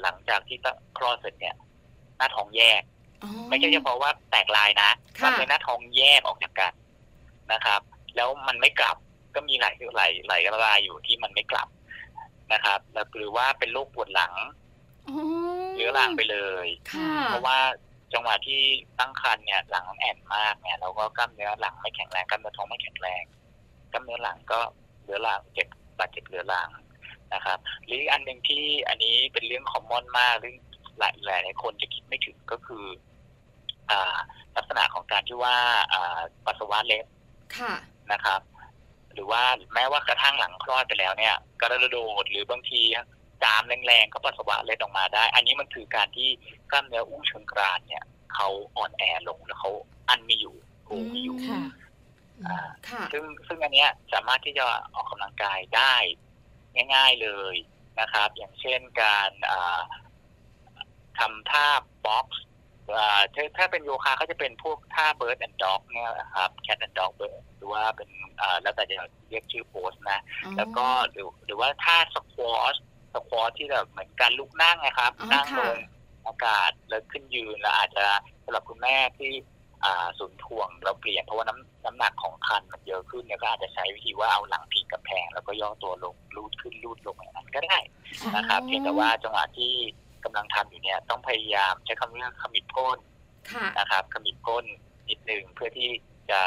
หลังจากที่คลอดเสร็จเนี่ย หน้าท้องแยก ไม่ใช่เฉพาะว่าแตกลายนะมันเป็นหน้าท้องแยกออกจากกันนะครับ แล้วมันไม่กลับก็มีหลายหลายหลายรายอยู่ที่มันไม่กลับนะครับแล้วหรือว่าเป็นโรคปวดหลังหรื้อรังไปเลยเพราะว่าจังหวะที่ตั้งครรภ์เนี่ยหลังแอนมากเนี่ยเราก็กล้ามเนื้อหลังไม่แข็งแรงกล้ามเนื้อท้องไม่แข็งแรงกล้ามเนื้อหลังก็เรื้อรังเจ็บบาดเจ็บเรื้อรัง นะครับ หรืออันหนึ่งที่อันนี้เป็นเรื่องคอมมอนมากเรื่องหลายหลายคนจะคิดไม่ถึงก็คือ อ่า ลักษณะของการที่ว่า อ่า ปัสสาวะเล็บนะครับ หรือว่าแม้ว่ากระทั่งหลังคลอดไปแล้วเนี่ย กระโดดหรือบางทีจามแรงๆก็ปัสสาวะเล็ดออกมาได้ อันนี้มันคือการที่กล้ามเนื้ออุ้งเชิงกรานเนี่ยเขาอ่อนแอลงแล้วเขาอันไม่อยู่ผูไม่อยู่ซึ่งซึ่งอันเนี้ยสามารถที่จะออกกำลังกายได้ ง่าย ๆเลยนะครับ อย่างเช่นการทำท่า box ถ้าถ้าเป็นโยคะก็จะเป็นพวกท่า bird and dog เนี่ยครับ cat and dog bird หรือว่าเป็นแล้วแต่จะเรียกชื่อ pose นะ แล้วก็หรือหรือว่าท่า squat squat ที่แบบเหมือนการลุกนั่งนะครับ นั่งลงอากาศแล้วขึ้นยืนแล้วอาจจะสำหรับคุณแม่ที่ ศูนย์ถ่วงเราเปลี่ยนเพราะว่าน้ำน้ำหนักของคันมันเยอะขึ้นเนี่ยก็อาจจะใช้วิธีว่าเอาหลังพิงกับแพงแล้วก็ย่อตัวลงลูดขึ้นลูดลงอย่างนั้นก็ได้นะครับเพียงแต่ว่าจังหวะที่กำลังทำอยู่เนี่ยต้องพยายามใช้คำว่าขมิบก้นนะครับขมิบก้นนิดนึงเพื่อที่จะ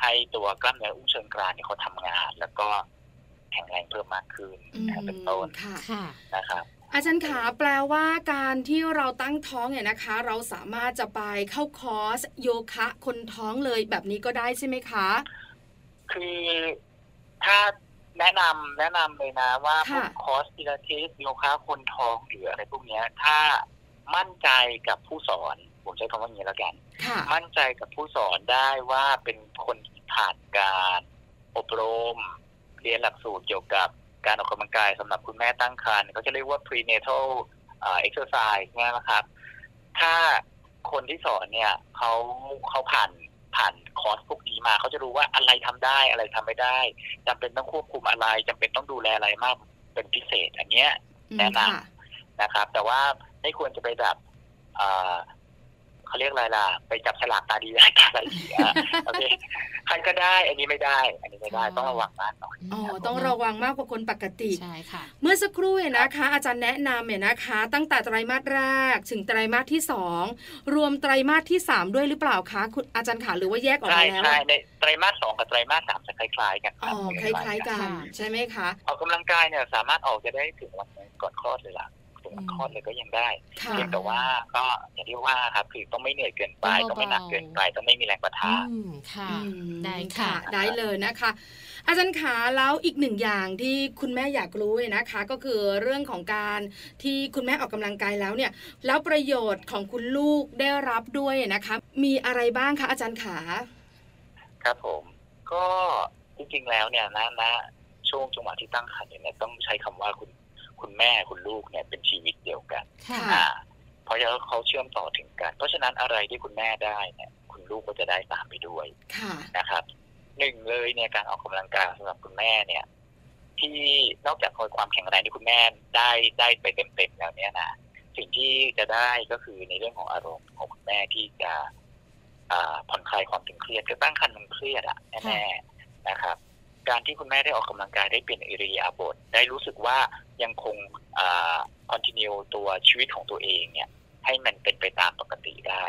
ให้ตัวกล้ามเนื้ออุ้งเชิงกรานเนี่ยเขาทำงาน แล้วก็แข็งแรงเพิ่มมากขึ้นเป็นต้นนะครับ อาจารย์ขาแปลว่าการที่เราตั้งท้องเนี่ยนะคะ เราสามารถจะไปเข้าคอร์สโยคะคนท้องเลยแบบนี้ก็ได้ใช่ไหมคะ คือถ้าแนะนำแนะนำเลยนะว่าพวกคอร์สพิลาทิสโยคะคนท้องหรืออะไรพวกนี้ถ้ามั่นใจกับผู้สอนผมใช้คำว่าอย่างนี้แล้วกัน มั่นใจกับผู้สอนได้ว่าเป็นคนผ่านการอบรม เรียนหลักสูตรเกี่ยวกับ การออกกำลังกายสำหรับคุณแม่ตั้งครรภ์เขาจะเรียกว่า prenatal exercise เนี่ยนะครับ ถ้าคนที่สอนเนี่ยเขาเขาผ่านผ่านคอร์สพวกนี้มาเขาจะรู้ว่าอะไรทำได้อะไรทำไม่ได้จำเป็นต้องควบคุมอะไรจำเป็นต้องดูแลอะไรมากเป็นพิเศษ อันเนี้ยแนะนำนะครับ แต่ว่าไม่ควรจะไปแบบ เขาเรียกอะไรล่ะ ไปจับฉลากตาดีตาดีโอเคใครก็ได้ อันนี้ไม่ได้ อันนี้ไม่ได้ต้องระวังมากหน่อยอ๋อต้องระวังมากกว่าคนปกติใช่ค่ะ เมื่อสักครู่เนี่ยนะคะ อาจารย์แนะนำเนี่ยนะคะ ตั้งแต่ไตรมาสแรกถึงไตรมาสที่สองรวมไตรมาสที่สามด้วยหรือเปล่าคะคุณอาจารย์ขาหรือว่าแยกออกมาแล้วใช่ในไตรมาสสองกับไตรมาสสามจะคล้ายๆกันอ๋อคล้ายๆกัน ใช่ไหมคะออกกำลังกายเนี่ยสามารถออกจะได้ถึงวันก่อนคลอดเลยล่ะ ถึงคลอดเลยก็ยังได้เพียงแต่ว่าก็อย่างที่ว่าครับคือต้องไม่เหนื่อยเกินไปต้องไม่หนักเกินไปต้องไม่มีแรงประทะค่ะได้ค่ะ ได้เลยนะคะ อาจารย์ขาแล้วอีกหนึ่งอย่างที่คุณแม่อยากรู้นะคะ ก็คือเรื่องของการที่คุณแม่ออกกำลังกายแล้วเนี่ย แล้วประโยชน์ของคุณลูกได้รับด้วยนะคะ มีอะไรบ้างคะอาจารย์ขาครับผมก็จริงๆแล้วเนี่ยนะนะช่วงจังหวะที่ตั้งครรภ์เนี่ยต้องใช้คำว่าคุณ คุณแม่คุณลูกเนี่ยเป็นชีวิตเดียวกันเพราะฉะนั้นเขาเชื่อมต่อถึงกัน เพราะฉะนั้นอะไรที่คุณแม่ได้เนี่ย คุณลูกก็จะได้ตามไปด้วยนะครับหนึ่งเลยเนี่ยการออกกำลังกายสำหรับคุณแม่เนี่ย ที่นอกจากความแข็งแรงที่คุณแม่ได้ได้ไปเต็มๆแล้วเนี่ยนะสิ่งที่จะได้ก็คือในเรื่องของอารมณ์ของคุณแม่ที่จะผ่อนคลายความตึงเครียดคือตั้งครรภ์มันเครียดอะแน่ๆนะครับ การที่คุณแม่ได้ออกกำลังกายได้เปลี่ยนอิริยาบถได้รู้สึกว่ายังคงอ่าคอนติเนียตัวชีวิตของตัวเองเนี่ย ให้มันเป็นไปตามปกติได้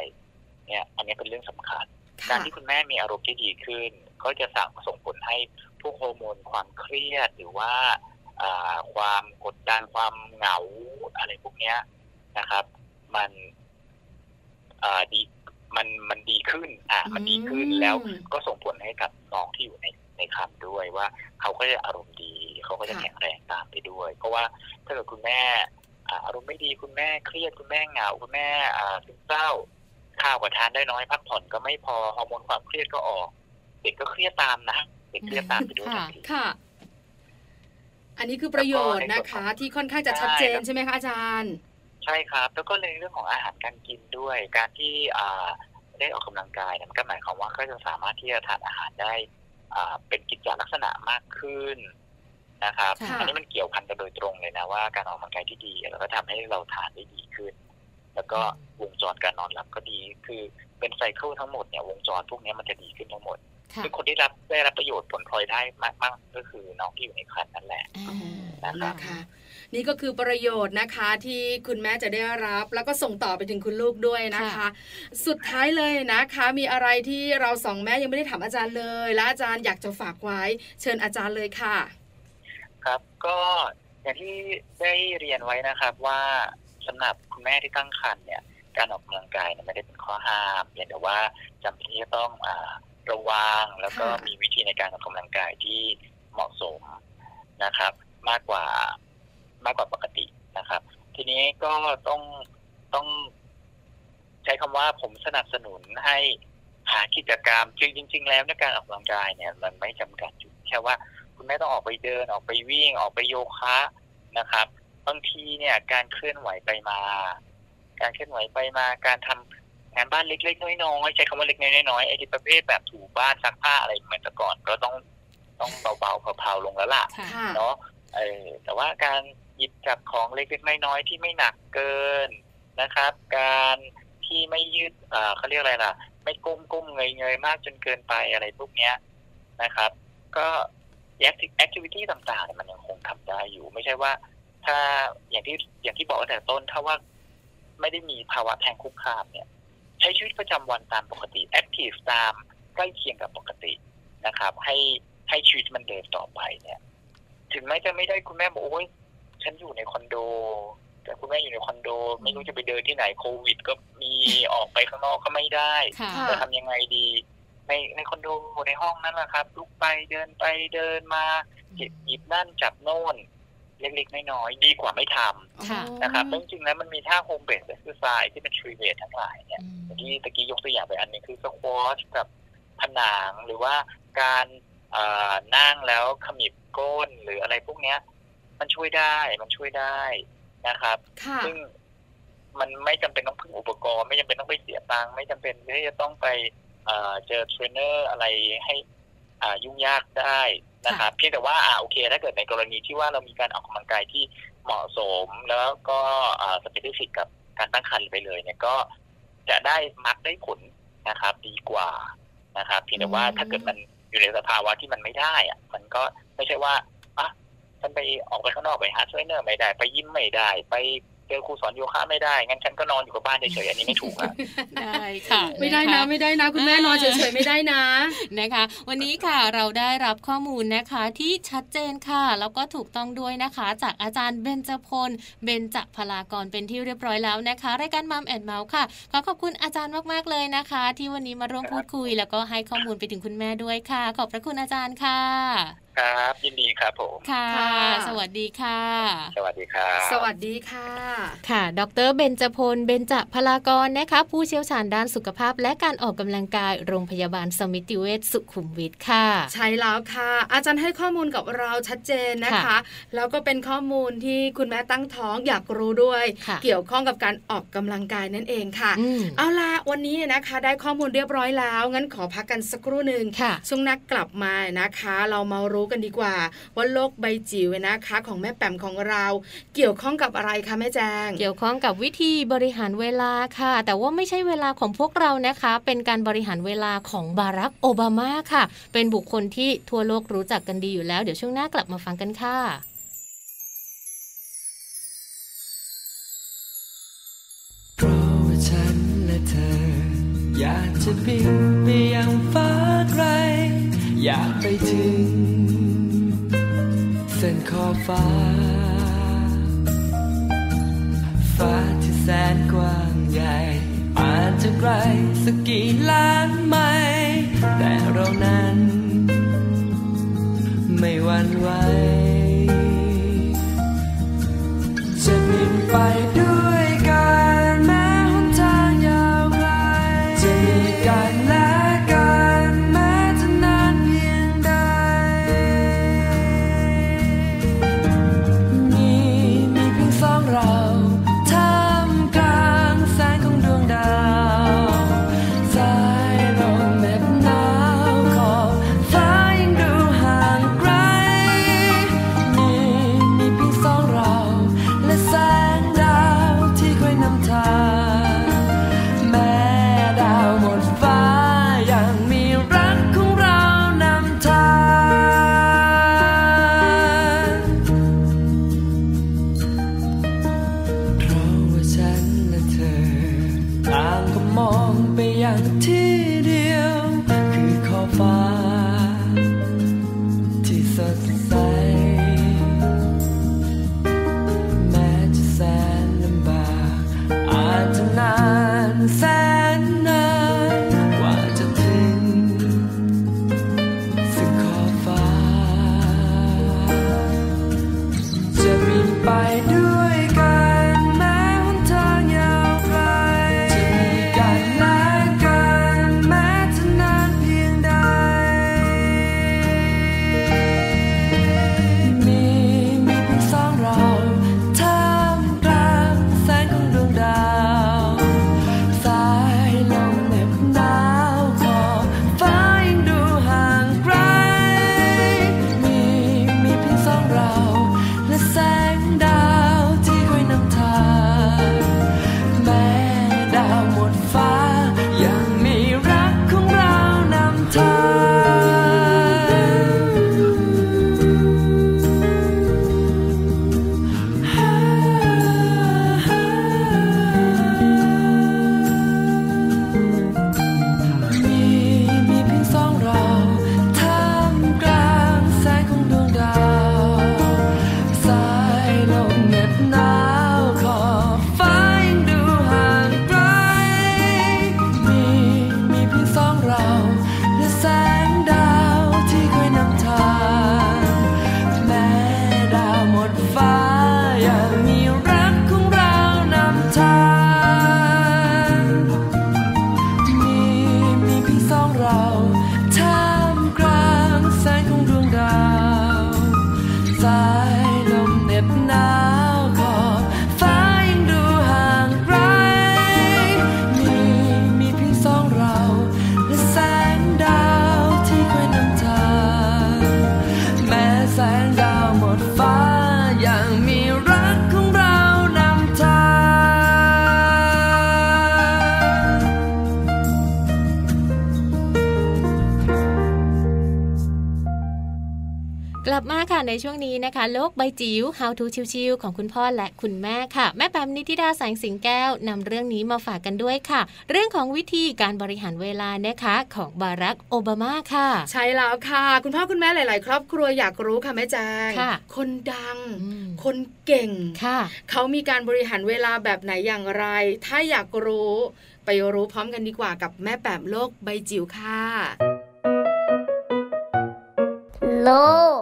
เนี่ยอันนี้เป็นเรื่องสำคัญ การที่คุณแม่มีอารมณ์ที่ดีขึ้น ก็จะสั่งส่งผลให้พวกฮอร์โมนความเครียดหรือว่าความกดดันความเหงาอะไรพวกนี้นะครับ มันดีมันมันดีขึ้น อ่ามันดีขึ้นแล้วก็ส่งผลให้กับน้องที่อยู่ใน ในคำด้วยว่าเขาก็จะอารมณ์ดี เขาก็จะแข็งแรงตามไปด้วย เพราะว่าถ้าเกิดคุณแม่อารมณ์ไม่ดีคุณแม่เครียดคุณแม่เหงาคุณแม่ซึมเศร้าข้าวก็ทานได้น้อยพักผ่อนก็ไม่พอฮอร์โมนความเครียดก็ออก เด็กก็เครียดตามนะเด็กเครียดตามไปด้วยทันทีค่ะ อันนี้คือประโยชน์นะคะ ที่ค่อนข้างจะชัดเจนใช่ไหมคะอาจารย์ ใช่ครับ แล้วก็ในเรื่องของอาหารการกินด้วย การที่ได้ออกกำลังกายเนี่ยมันก็หมายความว่าก็จะสามารถที่จะทานอาหารได้ เป็นกิจลักษณะมากขึ้นนะครับ อันนี้มันเกี่ยวพันกันโดยตรงเลยนะว่าการออกกำลังกายที่ดีแล้วก็ทำให้เราทานได้ดีขึ้น แล้วก็วงจรการนอนหลับก็ดี คือเป็นไซเคิลทั้งหมดเนี่ยวงจรพวกนี้มันจะดีขึ้นทั้งหมดคือคนที่รับได้รับประโยชน์ผลพลอยได้มากๆก็คือน้องที่อยู่ในครรภ์นั่นแหละนะครับ นี่ก็คือประโยชน์นะคะที่คุณแม่จะได้รับ แล้วก็ส่งต่อไปถึงคุณลูกด้วยนะคะ สุดท้ายเลยนะคะ มีอะไรที่เราสองแม่ยังไม่ได้ถามอาจารย์เลย และอาจารย์อยากจะฝากไว้ เชิญอาจารย์เลยค่ะ ครับก็อย่างที่ได้เรียนไว้นะครับว่าสำหรับคุณแม่ที่ตั้งครรภ์เนี่ยการออกกำลังกายเนี่ยไม่ได้เป็นข้อห้ามเพียงแต่ว่าจำเป็นที่จะต้องอระวังแล้วก็มีวิธีในการออกกำลังกายที่เหมาะสมนะครับ มากกว่า มากกว่าปกตินะครับ ทีนี้ก็ต้องต้องใช้คำว่าผมสนับสนุนให้หากิจกรรมจริงจริง ๆ แล้วในการออกกำลังกายเนี่ย มันไม่จำกัดอยู่แค่ว่าคุณแม่ต้องออกไปเดินออกไปวิ่งออกไปโยคะนะครับบางทีเนี่ยการเคลื่อนไหวไปมา การเคลื่อนไหวไปมา การทำงานบ้านเล็กๆน้อยๆใช้คำว่าเล็กๆน้อยๆไอ้ที่ประเภทแบบถูบ้านซักผ้าอะไรเหมือนแต่ก่อนก็ต้องต้องเบาๆเผาๆลงแล้วล่ะเนาะเออแต่ว่าการ หยิบจับของเล็กๆน้อยๆที่ไม่หนักเกินนะครับ การที่ไม่ยืดอ่าเขาเรียกอะไรล่ะ ไม่กุ้มกุ้มเงยเงยมากจนเกินไปอะไรพวกเนี้ยนะครับ ก็แอคทิวิตี้ต่างๆมันยังคงทำได้อยู่ ไม่ใช่ว่า ถ้าอย่างที่อย่างที่บอกตั้งแต่ต้นถ้าว่าไม่ได้มีภาวะแทงคุกคามเนี่ย ใช้ชีวิตประจำวันตามปกติแอคทีฟตามใกล้เคียงกับปกตินะครับ ให้ให้ชีวิตมันเดินต่อไปเนี่ย ถึงแม้จะไม่ได้คุณแม่บอกโอ้ย ฉันอยู่ในคอนโด แต่คุณแม่อยู่ในคอนโด ไม่รู้จะไปเดินที่ไหนโควิด ก็มีออกไปข้างนอกก็ไม่ได้จะทำยังไงดี ในในคอนโดในห้องนั้นแหละครับลุกไปเดินไปเดินมาหยิบหยิบนั่นจับโน่นเล็กๆน้อยๆดีกว่าไม่ทำนะครับจริงๆแล้วมันมีท่า home-based exercise ที่เป็น free weight ทั้งหลายเนี่ยที่ตะกี้ยกตัวอย่างไปอันนึงคือ squat กับผนังหรือว่าการนั่งแล้วขมิบก้นหรืออะไรพวกเนี้ย มันช่วยได้มันช่วยได้นะครับซึ่งมันไม่จำเป็นต้องพึ่งอุปกรณ์ ไม่จำเป็นต้องไปเสียตังค์ไม่จำเป็นที่จะต้องไปเจอเทรนเนอร์อะไรให้ยุ่งยากได้นะครับเพียงแต่ว่าอ่าโอเค ถ้าเกิดในกรณีที่ว่าเรามีการออกกำลังกายที่เหมาะสม แล้วก็ specific กับการตั้งครรภ์ไปเลยเนี่ยก็จะได้มักได้ผลนะครับ ดีกว่านะครับเพียงแต่ว่าถ้าเกิดมันอยู่ในสภาวะที่มันไม่ได้อะมันก็ไม่ใช่ว่าอะ ฉันไปออกไปข้างนอกไปหาเทรนเนอร์ไม่ได้ ไปยิมไม่ได้ ไปเจอครูสอนโยคะไม่ได้ งั้นฉันก็นอนอยู่กับบ้านเฉยๆ อันนี้ไม่ถูกอะ ได้ค่ะ ไม่ได้นะ ไม่ได้นะ คุณแม่นอนเฉยๆ ไม่ได้นะ นะคะ วันนี้ค่ะเราได้รับข้อมูลนะคะที่ชัดเจนค่ะ แล้วก็ถูกต้องด้วยนะคะ จากอาจารย์เบญจพล เบญจพลากรเป็นที่เรียบร้อยแล้วนะคะ รายการมัมแอนเมาส์ค่ะ ขอขอบคุณอาจารย์มากๆเลยนะคะ ที่วันนี้มาร่วมพูดคุย แล้วก็ให้ข้อมูลไปถึงคุณแม่ด้วยค่ะ ขอบพระคุณอาจารย์ค่ะ ครับ ยินดีครับผมค่ะ สวัสดีค่ะ สวัสดีครับสวัสดีค่ะ ค่ะ ดรเบญจพลเบญจพลากรนะคะ ผู้เชี่ยวชาญด้านสุขภาพ และการออกกำลังกายโรงพยาบาลสมิติเวชสุขุมวิทค่ะ ใช่แล้วค่ะ อาจารย์ให้ข้อมูลกับเราชัดเจนนะคะ แล้วก็เป็นข้อมูลที่คุณแม่ตั้งท้องอยากรู้ด้วย เกี่ยวข้องกับการออกกำลังกายนั่นเองค่ะ เอาล่ะวันนี้นะคะ ได้ข้อมูลเรียบร้อยแล้วงั้นขอพักกันสักครู่หนึ่งช่วงนักกลับมานะคะ เรามารู้กันดีกว่า ว่าโลกใบจิ๋วนะคะ ของแม่แปมของเรา เกี่ยวข้องกับอะไรคะแม่แจง เกี่ยวข้องกับวิธีบริหารเวลาค่ะ แต่ว่าไม่ใช่เวลาของพวกเรานะคะ เป็นการบริหารเวลาของบารักโอบามาค่ะ เป็นบุคคลที่ทั่วโลกรู้จักกันดีอยู่แล้ว เดี๋ยวช่วงหน้ากลับมาฟังกันค่ะเพราะว่าฉันและเธอ อยากจะบินไปยังฟ้าไกลอยากไปถึงเส้นขอบฟ้า ฟ้าที่แสนกว้างใหญ่อาจจะไกลสักกี่ล้านไมล์แต่เรานั้น ไม่หวั่นไหวจะบินไปด้วย นช่วงนี้นะคะ โลกใบจิ๋ว How to ชิวๆของคุณพ่อและคุณแม่ค่ะ แม่แปมนิติดาแสงสิงแก้วนำเรื่องนี้มาฝากกันด้วยค่ะ เรื่องของวิธีการบริหารเวลานะคะของบารักโอบามาค่ะ ใช่แล้วค่ะ คุณพ่อคุณแม่หลาย ๆ ครอบครัวอยากรู้ค่ะแม่แจงค่ะคนดังอืมคนเก่งค่ะ เขามีการบริหารเวลาแบบไหนอย่างไร ถ้าอยากรู้ไปรู้พร้อมกันดีกว่ากับแม่แปมโลกใบจิ๋วค่ะ โลก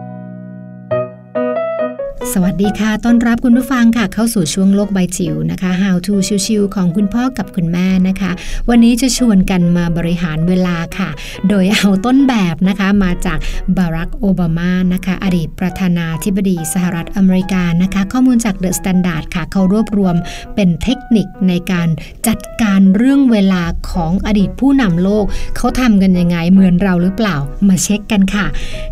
สวัสดีค่ะ ต้อนรับคุณผู้ฟังค่ะ เข้าสู่ช่วงโลกใบจิ๋วนะคะ How to ชิลๆของคุณพ่อกับคุณแม่นะคะ วันนี้จะชวนกันมาบริหารเวลาค่ะ โดยเอาต้นแบบนะคะมาจากบารักโอบามานะคะ อดีตประธานาธิบดีสหรัฐอเมริกานะคะ ข้อมูลจาก The Standard ค่ะ เขารวบรวมเป็นเทคนิคในการจัดการเรื่องเวลาของอดีตผู้นำโลก เขาทำกันยังไงเหมือนเราหรือเปล่ามาเช็คกันค่ะ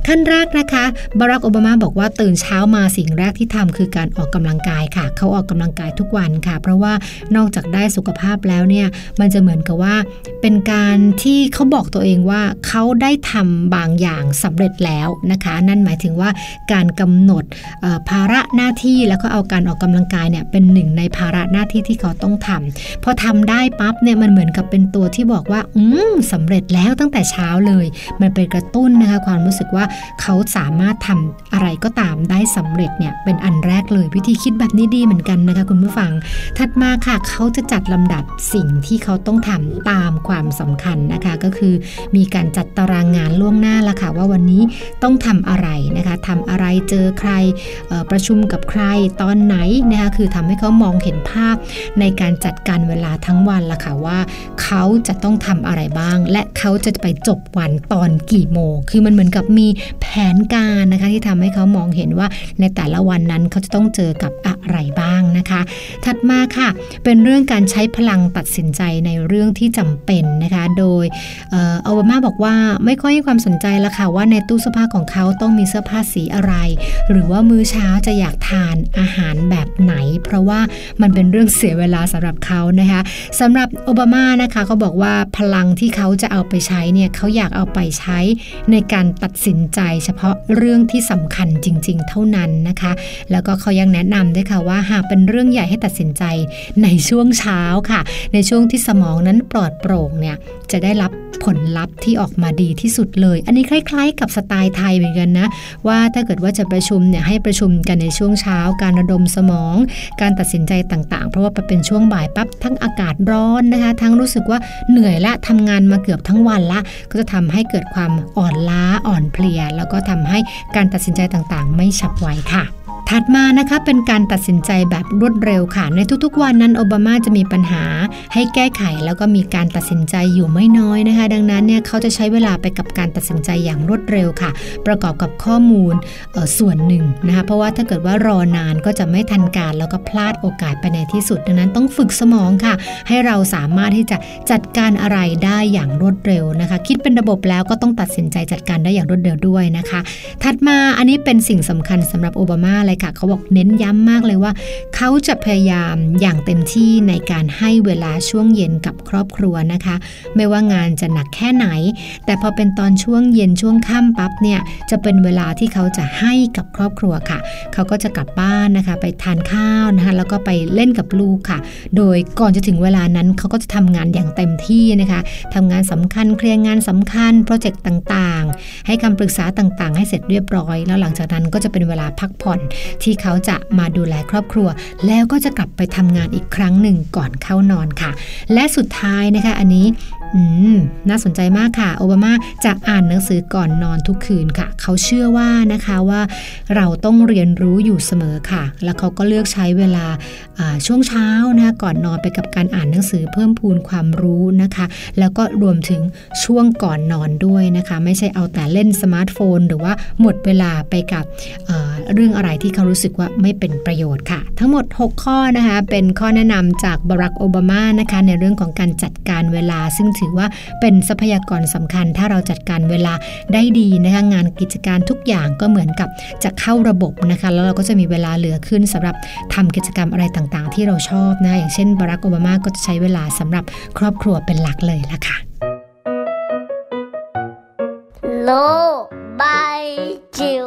ขั้นแรกนะคะบารักโอบามาบอกว่าตื่นเช้ามาสิ่งแรกที่ทำคือการออกกำลังกายค่ะ เขาออกกำลังกายทุกวันค่ะ เพราะว่านอกจากได้สุขภาพแล้วเนี่ยมันจะเหมือนกับว่า เป็นการที่เขาบอกตัวเองว่าเขาได้ทำบางอย่างสำเร็จแล้วนะคะ นั่นหมายถึงว่าการกำหนดภาระหน้าที่แล้วก็เอาการออกกำลังกายเนี่ยเป็นหนึ่งในภาระหน้าที่ที่เขาต้องทำพอทำได้ปั๊บเนี่ยมันเหมือนกับเป็นตัวที่บอกว่าอืมสำเร็จแล้วตั้งแต่เช้าเลย มันเป็นกระตุ้นนะคะความรู้สึกว่าเขาสามารถทำอะไรก็ตามได้สำเร็จเนี่ยเป็นอันแรกเลยวิธีคิดแบบนี้ดีเหมือนกันนะคะคุณผู้ฟัง ถัดมาค่ะเขาจะจัดลำดับสิ่งที่เขาต้องทำตามความสำคัญนะคะก็คือมีการจัดตารางงานล่วงหน้าละค่ะ ว่าวันนี้ต้องทำอะไรนะคะทำอะไรเจอใครประชุมกับใครตอนไหนนะคะคือทำให้เขามองเห็นภาพในการจัดการเวลาทั้งวันละค่ะว่าเขาจะต้องทำอะไรบ้าง และเขาจะไปจบวันตอนกี่โมง คือมันเหมือนกับมีแผนการนะคะที่ทำให้เขามองเห็นว่าในแต่ละวันนั้นเขาจะต้องเจอกับอะไรบ้างนะคะ ถัดมาค่ะ เป็นเรื่องการใช้พลังตัดสินใจในเรื่องที่จำเป็นนะคะ โดยอออบามาบอกว่าไม่ค่อยให้ความสนใจละค่ะว่าในตู้เสื้อผ้าของเขาต้องมีเสื้อผ้าสีอะไร หรือว่ามื้อเช้าจะอยากทานอาหารแบบไหน เพราะว่ามันเป็นเรื่องเสียเวลาสำหรับเขานะคะสำหรับโอบามานะคะเขาบอกว่าพลังที่เขาจะเอาไปใช้เนี่ยเขาอยากเอาไปใช้ในการตัดสินใจเฉพาะเรื่องที่สำคัญจริง ๆ เท่านั้นนะคะแล้วก็เขายังแนะนำด้วยค่ะว่าหากเป็นเรื่องใหญ่ให้ตัดสินใจในช่วงเช้าค่ะ ในช่วงที่สมองนั้นปลอดโปร่งเนี่ยจะได้รับผลลัพธ์ที่ออกมาดีที่สุดเลย อันนี้คล้าย ๆ กับสไตล์ไทยเหมือนกันนะ ว่าถ้าเกิดว่าจะประชุมเนี่ยให้ประชุมกันในช่วงเช้า การระดมสมอง การตัดสินใจต่างๆ เพราะว่าเป็นช่วงบ่ายปั๊บทั้งอากาศร้อนนะคะ ทั้งรู้สึกว่าเหนื่อยละทำงานมาเกือบทั้งวันละ ก็จะทำให้เกิดความอ่อนล้าอ่อนเพลีย แล้วก็ทำให้การตัดสินใจต่างๆ ไม่ฉับไวค่ะ ถัดมานะคะเป็นการตัดสินใจแบบรวดเร็วค่ะ ในทุกๆวันนั้นโอบามาจะมีปัญหาให้แก้ไขแล้วก็มีการตัดสินใจอยู่ไม่น้อยนะคะ ดังนั้นเนี่ยเขาจะใช้เวลาไปกับการตัดสินใจอย่างรวดเร็วค่ะ ประกอบกับข้อมูลส่วนหนึ่งนะคะเพราะว่าถ้าเกิดว่ารอนานก็จะไม่ทันการแล้วก็พลาดโอกาสไปในที่สุด ดังนั้นต้องฝึกสมองค่ะ ให้เราสามารถที่จะจัดการอะไรได้อย่างรวดเร็วนะคะ คิดเป็นระบบแล้วก็ต้องตัดสินใจจัดการได้อย่างรวดเร็วด้วยนะคะ ถัดมาอันนี้เป็นสิ่งสำคัญสำหรับโอบามาเลยค่ะเขาบอกเน้นย้ำมากเลยว่า เขาจะพยายามอย่างเต็มที่ในการให้เวลาช่วงเย็นกับครอบครัวนะคะ ไม่ว่างานจะหนักแค่ไหน แต่พอเป็นตอนช่วงเย็นช่วงค่ำปั๊บเนี่ยจะเป็นเวลาที่เขาจะให้กับครอบครัวค่ะ เขาก็จะกลับบ้านนะคะ ไปทานข้าวนะคะแล้วก็ไปเล่นกับลูกค่ะ โดยก่อนจะถึงเวลานั้นเขาก็จะทำงานอย่างเต็มที่นะคะทำงานสำคัญเคลียร์งานสำคัญโปรเจกต์ต่างๆ ให้คำปรึกษาต่างๆ ให้เสร็จเรียบร้อย แล้วหลังจากนั้นก็จะเป็นเวลาพักผ่อนที่เขาจะมาดูแลครอบครัว แล้วก็จะกลับไปทำงานอีกครั้งหนึ่งก่อนเข้านอนค่ะ และสุดท้ายนะคะ อันนี้ อืม น่าสนใจมากค่ะ โอบามาจะอ่านหนังสือก่อนนอนทุกคืนค่ะ เขาเชื่อว่านะคะว่าเราต้องเรียนรู้อยู่เสมอค่ะ แล้วเขาก็เลือกใช้เวลาช่วงเช้านะคะก่อนนอนไปกับการอ่านหนังสือเพิ่มพูนความรู้นะคะ แล้วก็รวมถึงช่วงก่อนนอนด้วยนะคะ ไม่ใช่เอาแต่เล่นสมาร์ทโฟน หรือว่าหมดเวลาไปกับเเรื่องอะไรที่เขารู้สึกว่าไม่เป็นประโยชน์ค่ะ ทั้งหมด 6 ข้อนะคะเป็นข้อแนะนำจากบารักโอบามานะคะในเรื่องของการจัดการเวลาซึ่งถือว่าเป็นทรัพยากรสำคัญ ถ้าเราจัดการเวลาได้ดีนะคะงานกิจการทุกอย่างก็เหมือนกับจะเข้าระบบนะคะ แล้วเราก็จะมีเวลาเหลือขึ้นสำหรับทำกิจกรรมอะไรต่างๆ ที่เราชอบนะอย่างเช่นบารักโอบามาก็จะใช้เวลาสำหรับครอบครัวเป็นหลักเลยละค่ะโลบายจิ๋ว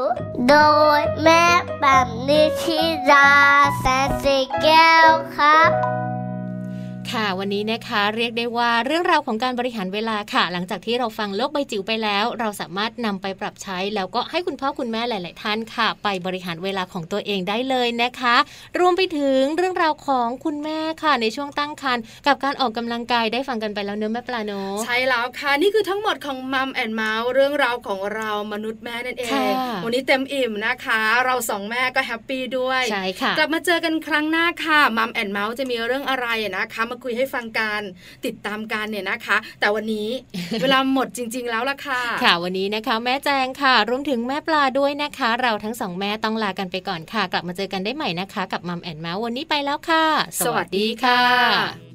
โดยแม่แบบนิชิราแสนสีแก้วครับ ค่ะ วันนี้นะคะเรียกได้ว่าเรื่องราวของการบริหารเวลาค่ะ หลังจากที่เราฟังโลกใบจิ๋วไปแล้ว เราสามารถนำไปปรับใช้ แล้วก็ให้คุณพ่อคุณแม่หลาย ๆ ท่านค่ะ ไปบริหารเวลาของตัวเองได้เลยนะคะ รวมไปถึงเรื่องราวของคุณแม่ค่ะ ในช่วงตั้งครรภ์กับการออกกำลังกายได้ฟังกันไปแล้วเนอะแม่ปลาเนอะใช่แล้วค่ะนี่คือทั้งหมดของ Mom and Mouth เรื่องราวของเรามนุษย์แม่นั่นเอง วันนี้เต็มอิ่มนะคะ เราสองแม่ก็แฮปปี้ด้วยใช่ค่ะกลับมาเจอกันครั้งหน้าค่ะ Mom and Mouth จะมีเรื่องอะไรนะคะมาคุยให้ฟังกันติดตามกันเนี่ยนะคะ แต่วันนี้เวลาหมดจริง ๆ แล้วล่ะค่ะ ค่ะวันนี้นะคะ แม่แจงค่ะ รวมถึงแม่ปลาด้วยนะคะ เราทั้งสองแม่ต้องลากันไปก่อนค่ะ กลับมาเจอกันได้ใหม่นะคะ กับ Mom and Mouth วันนี้ไปแล้วค่ะ สวัสดีค่ะ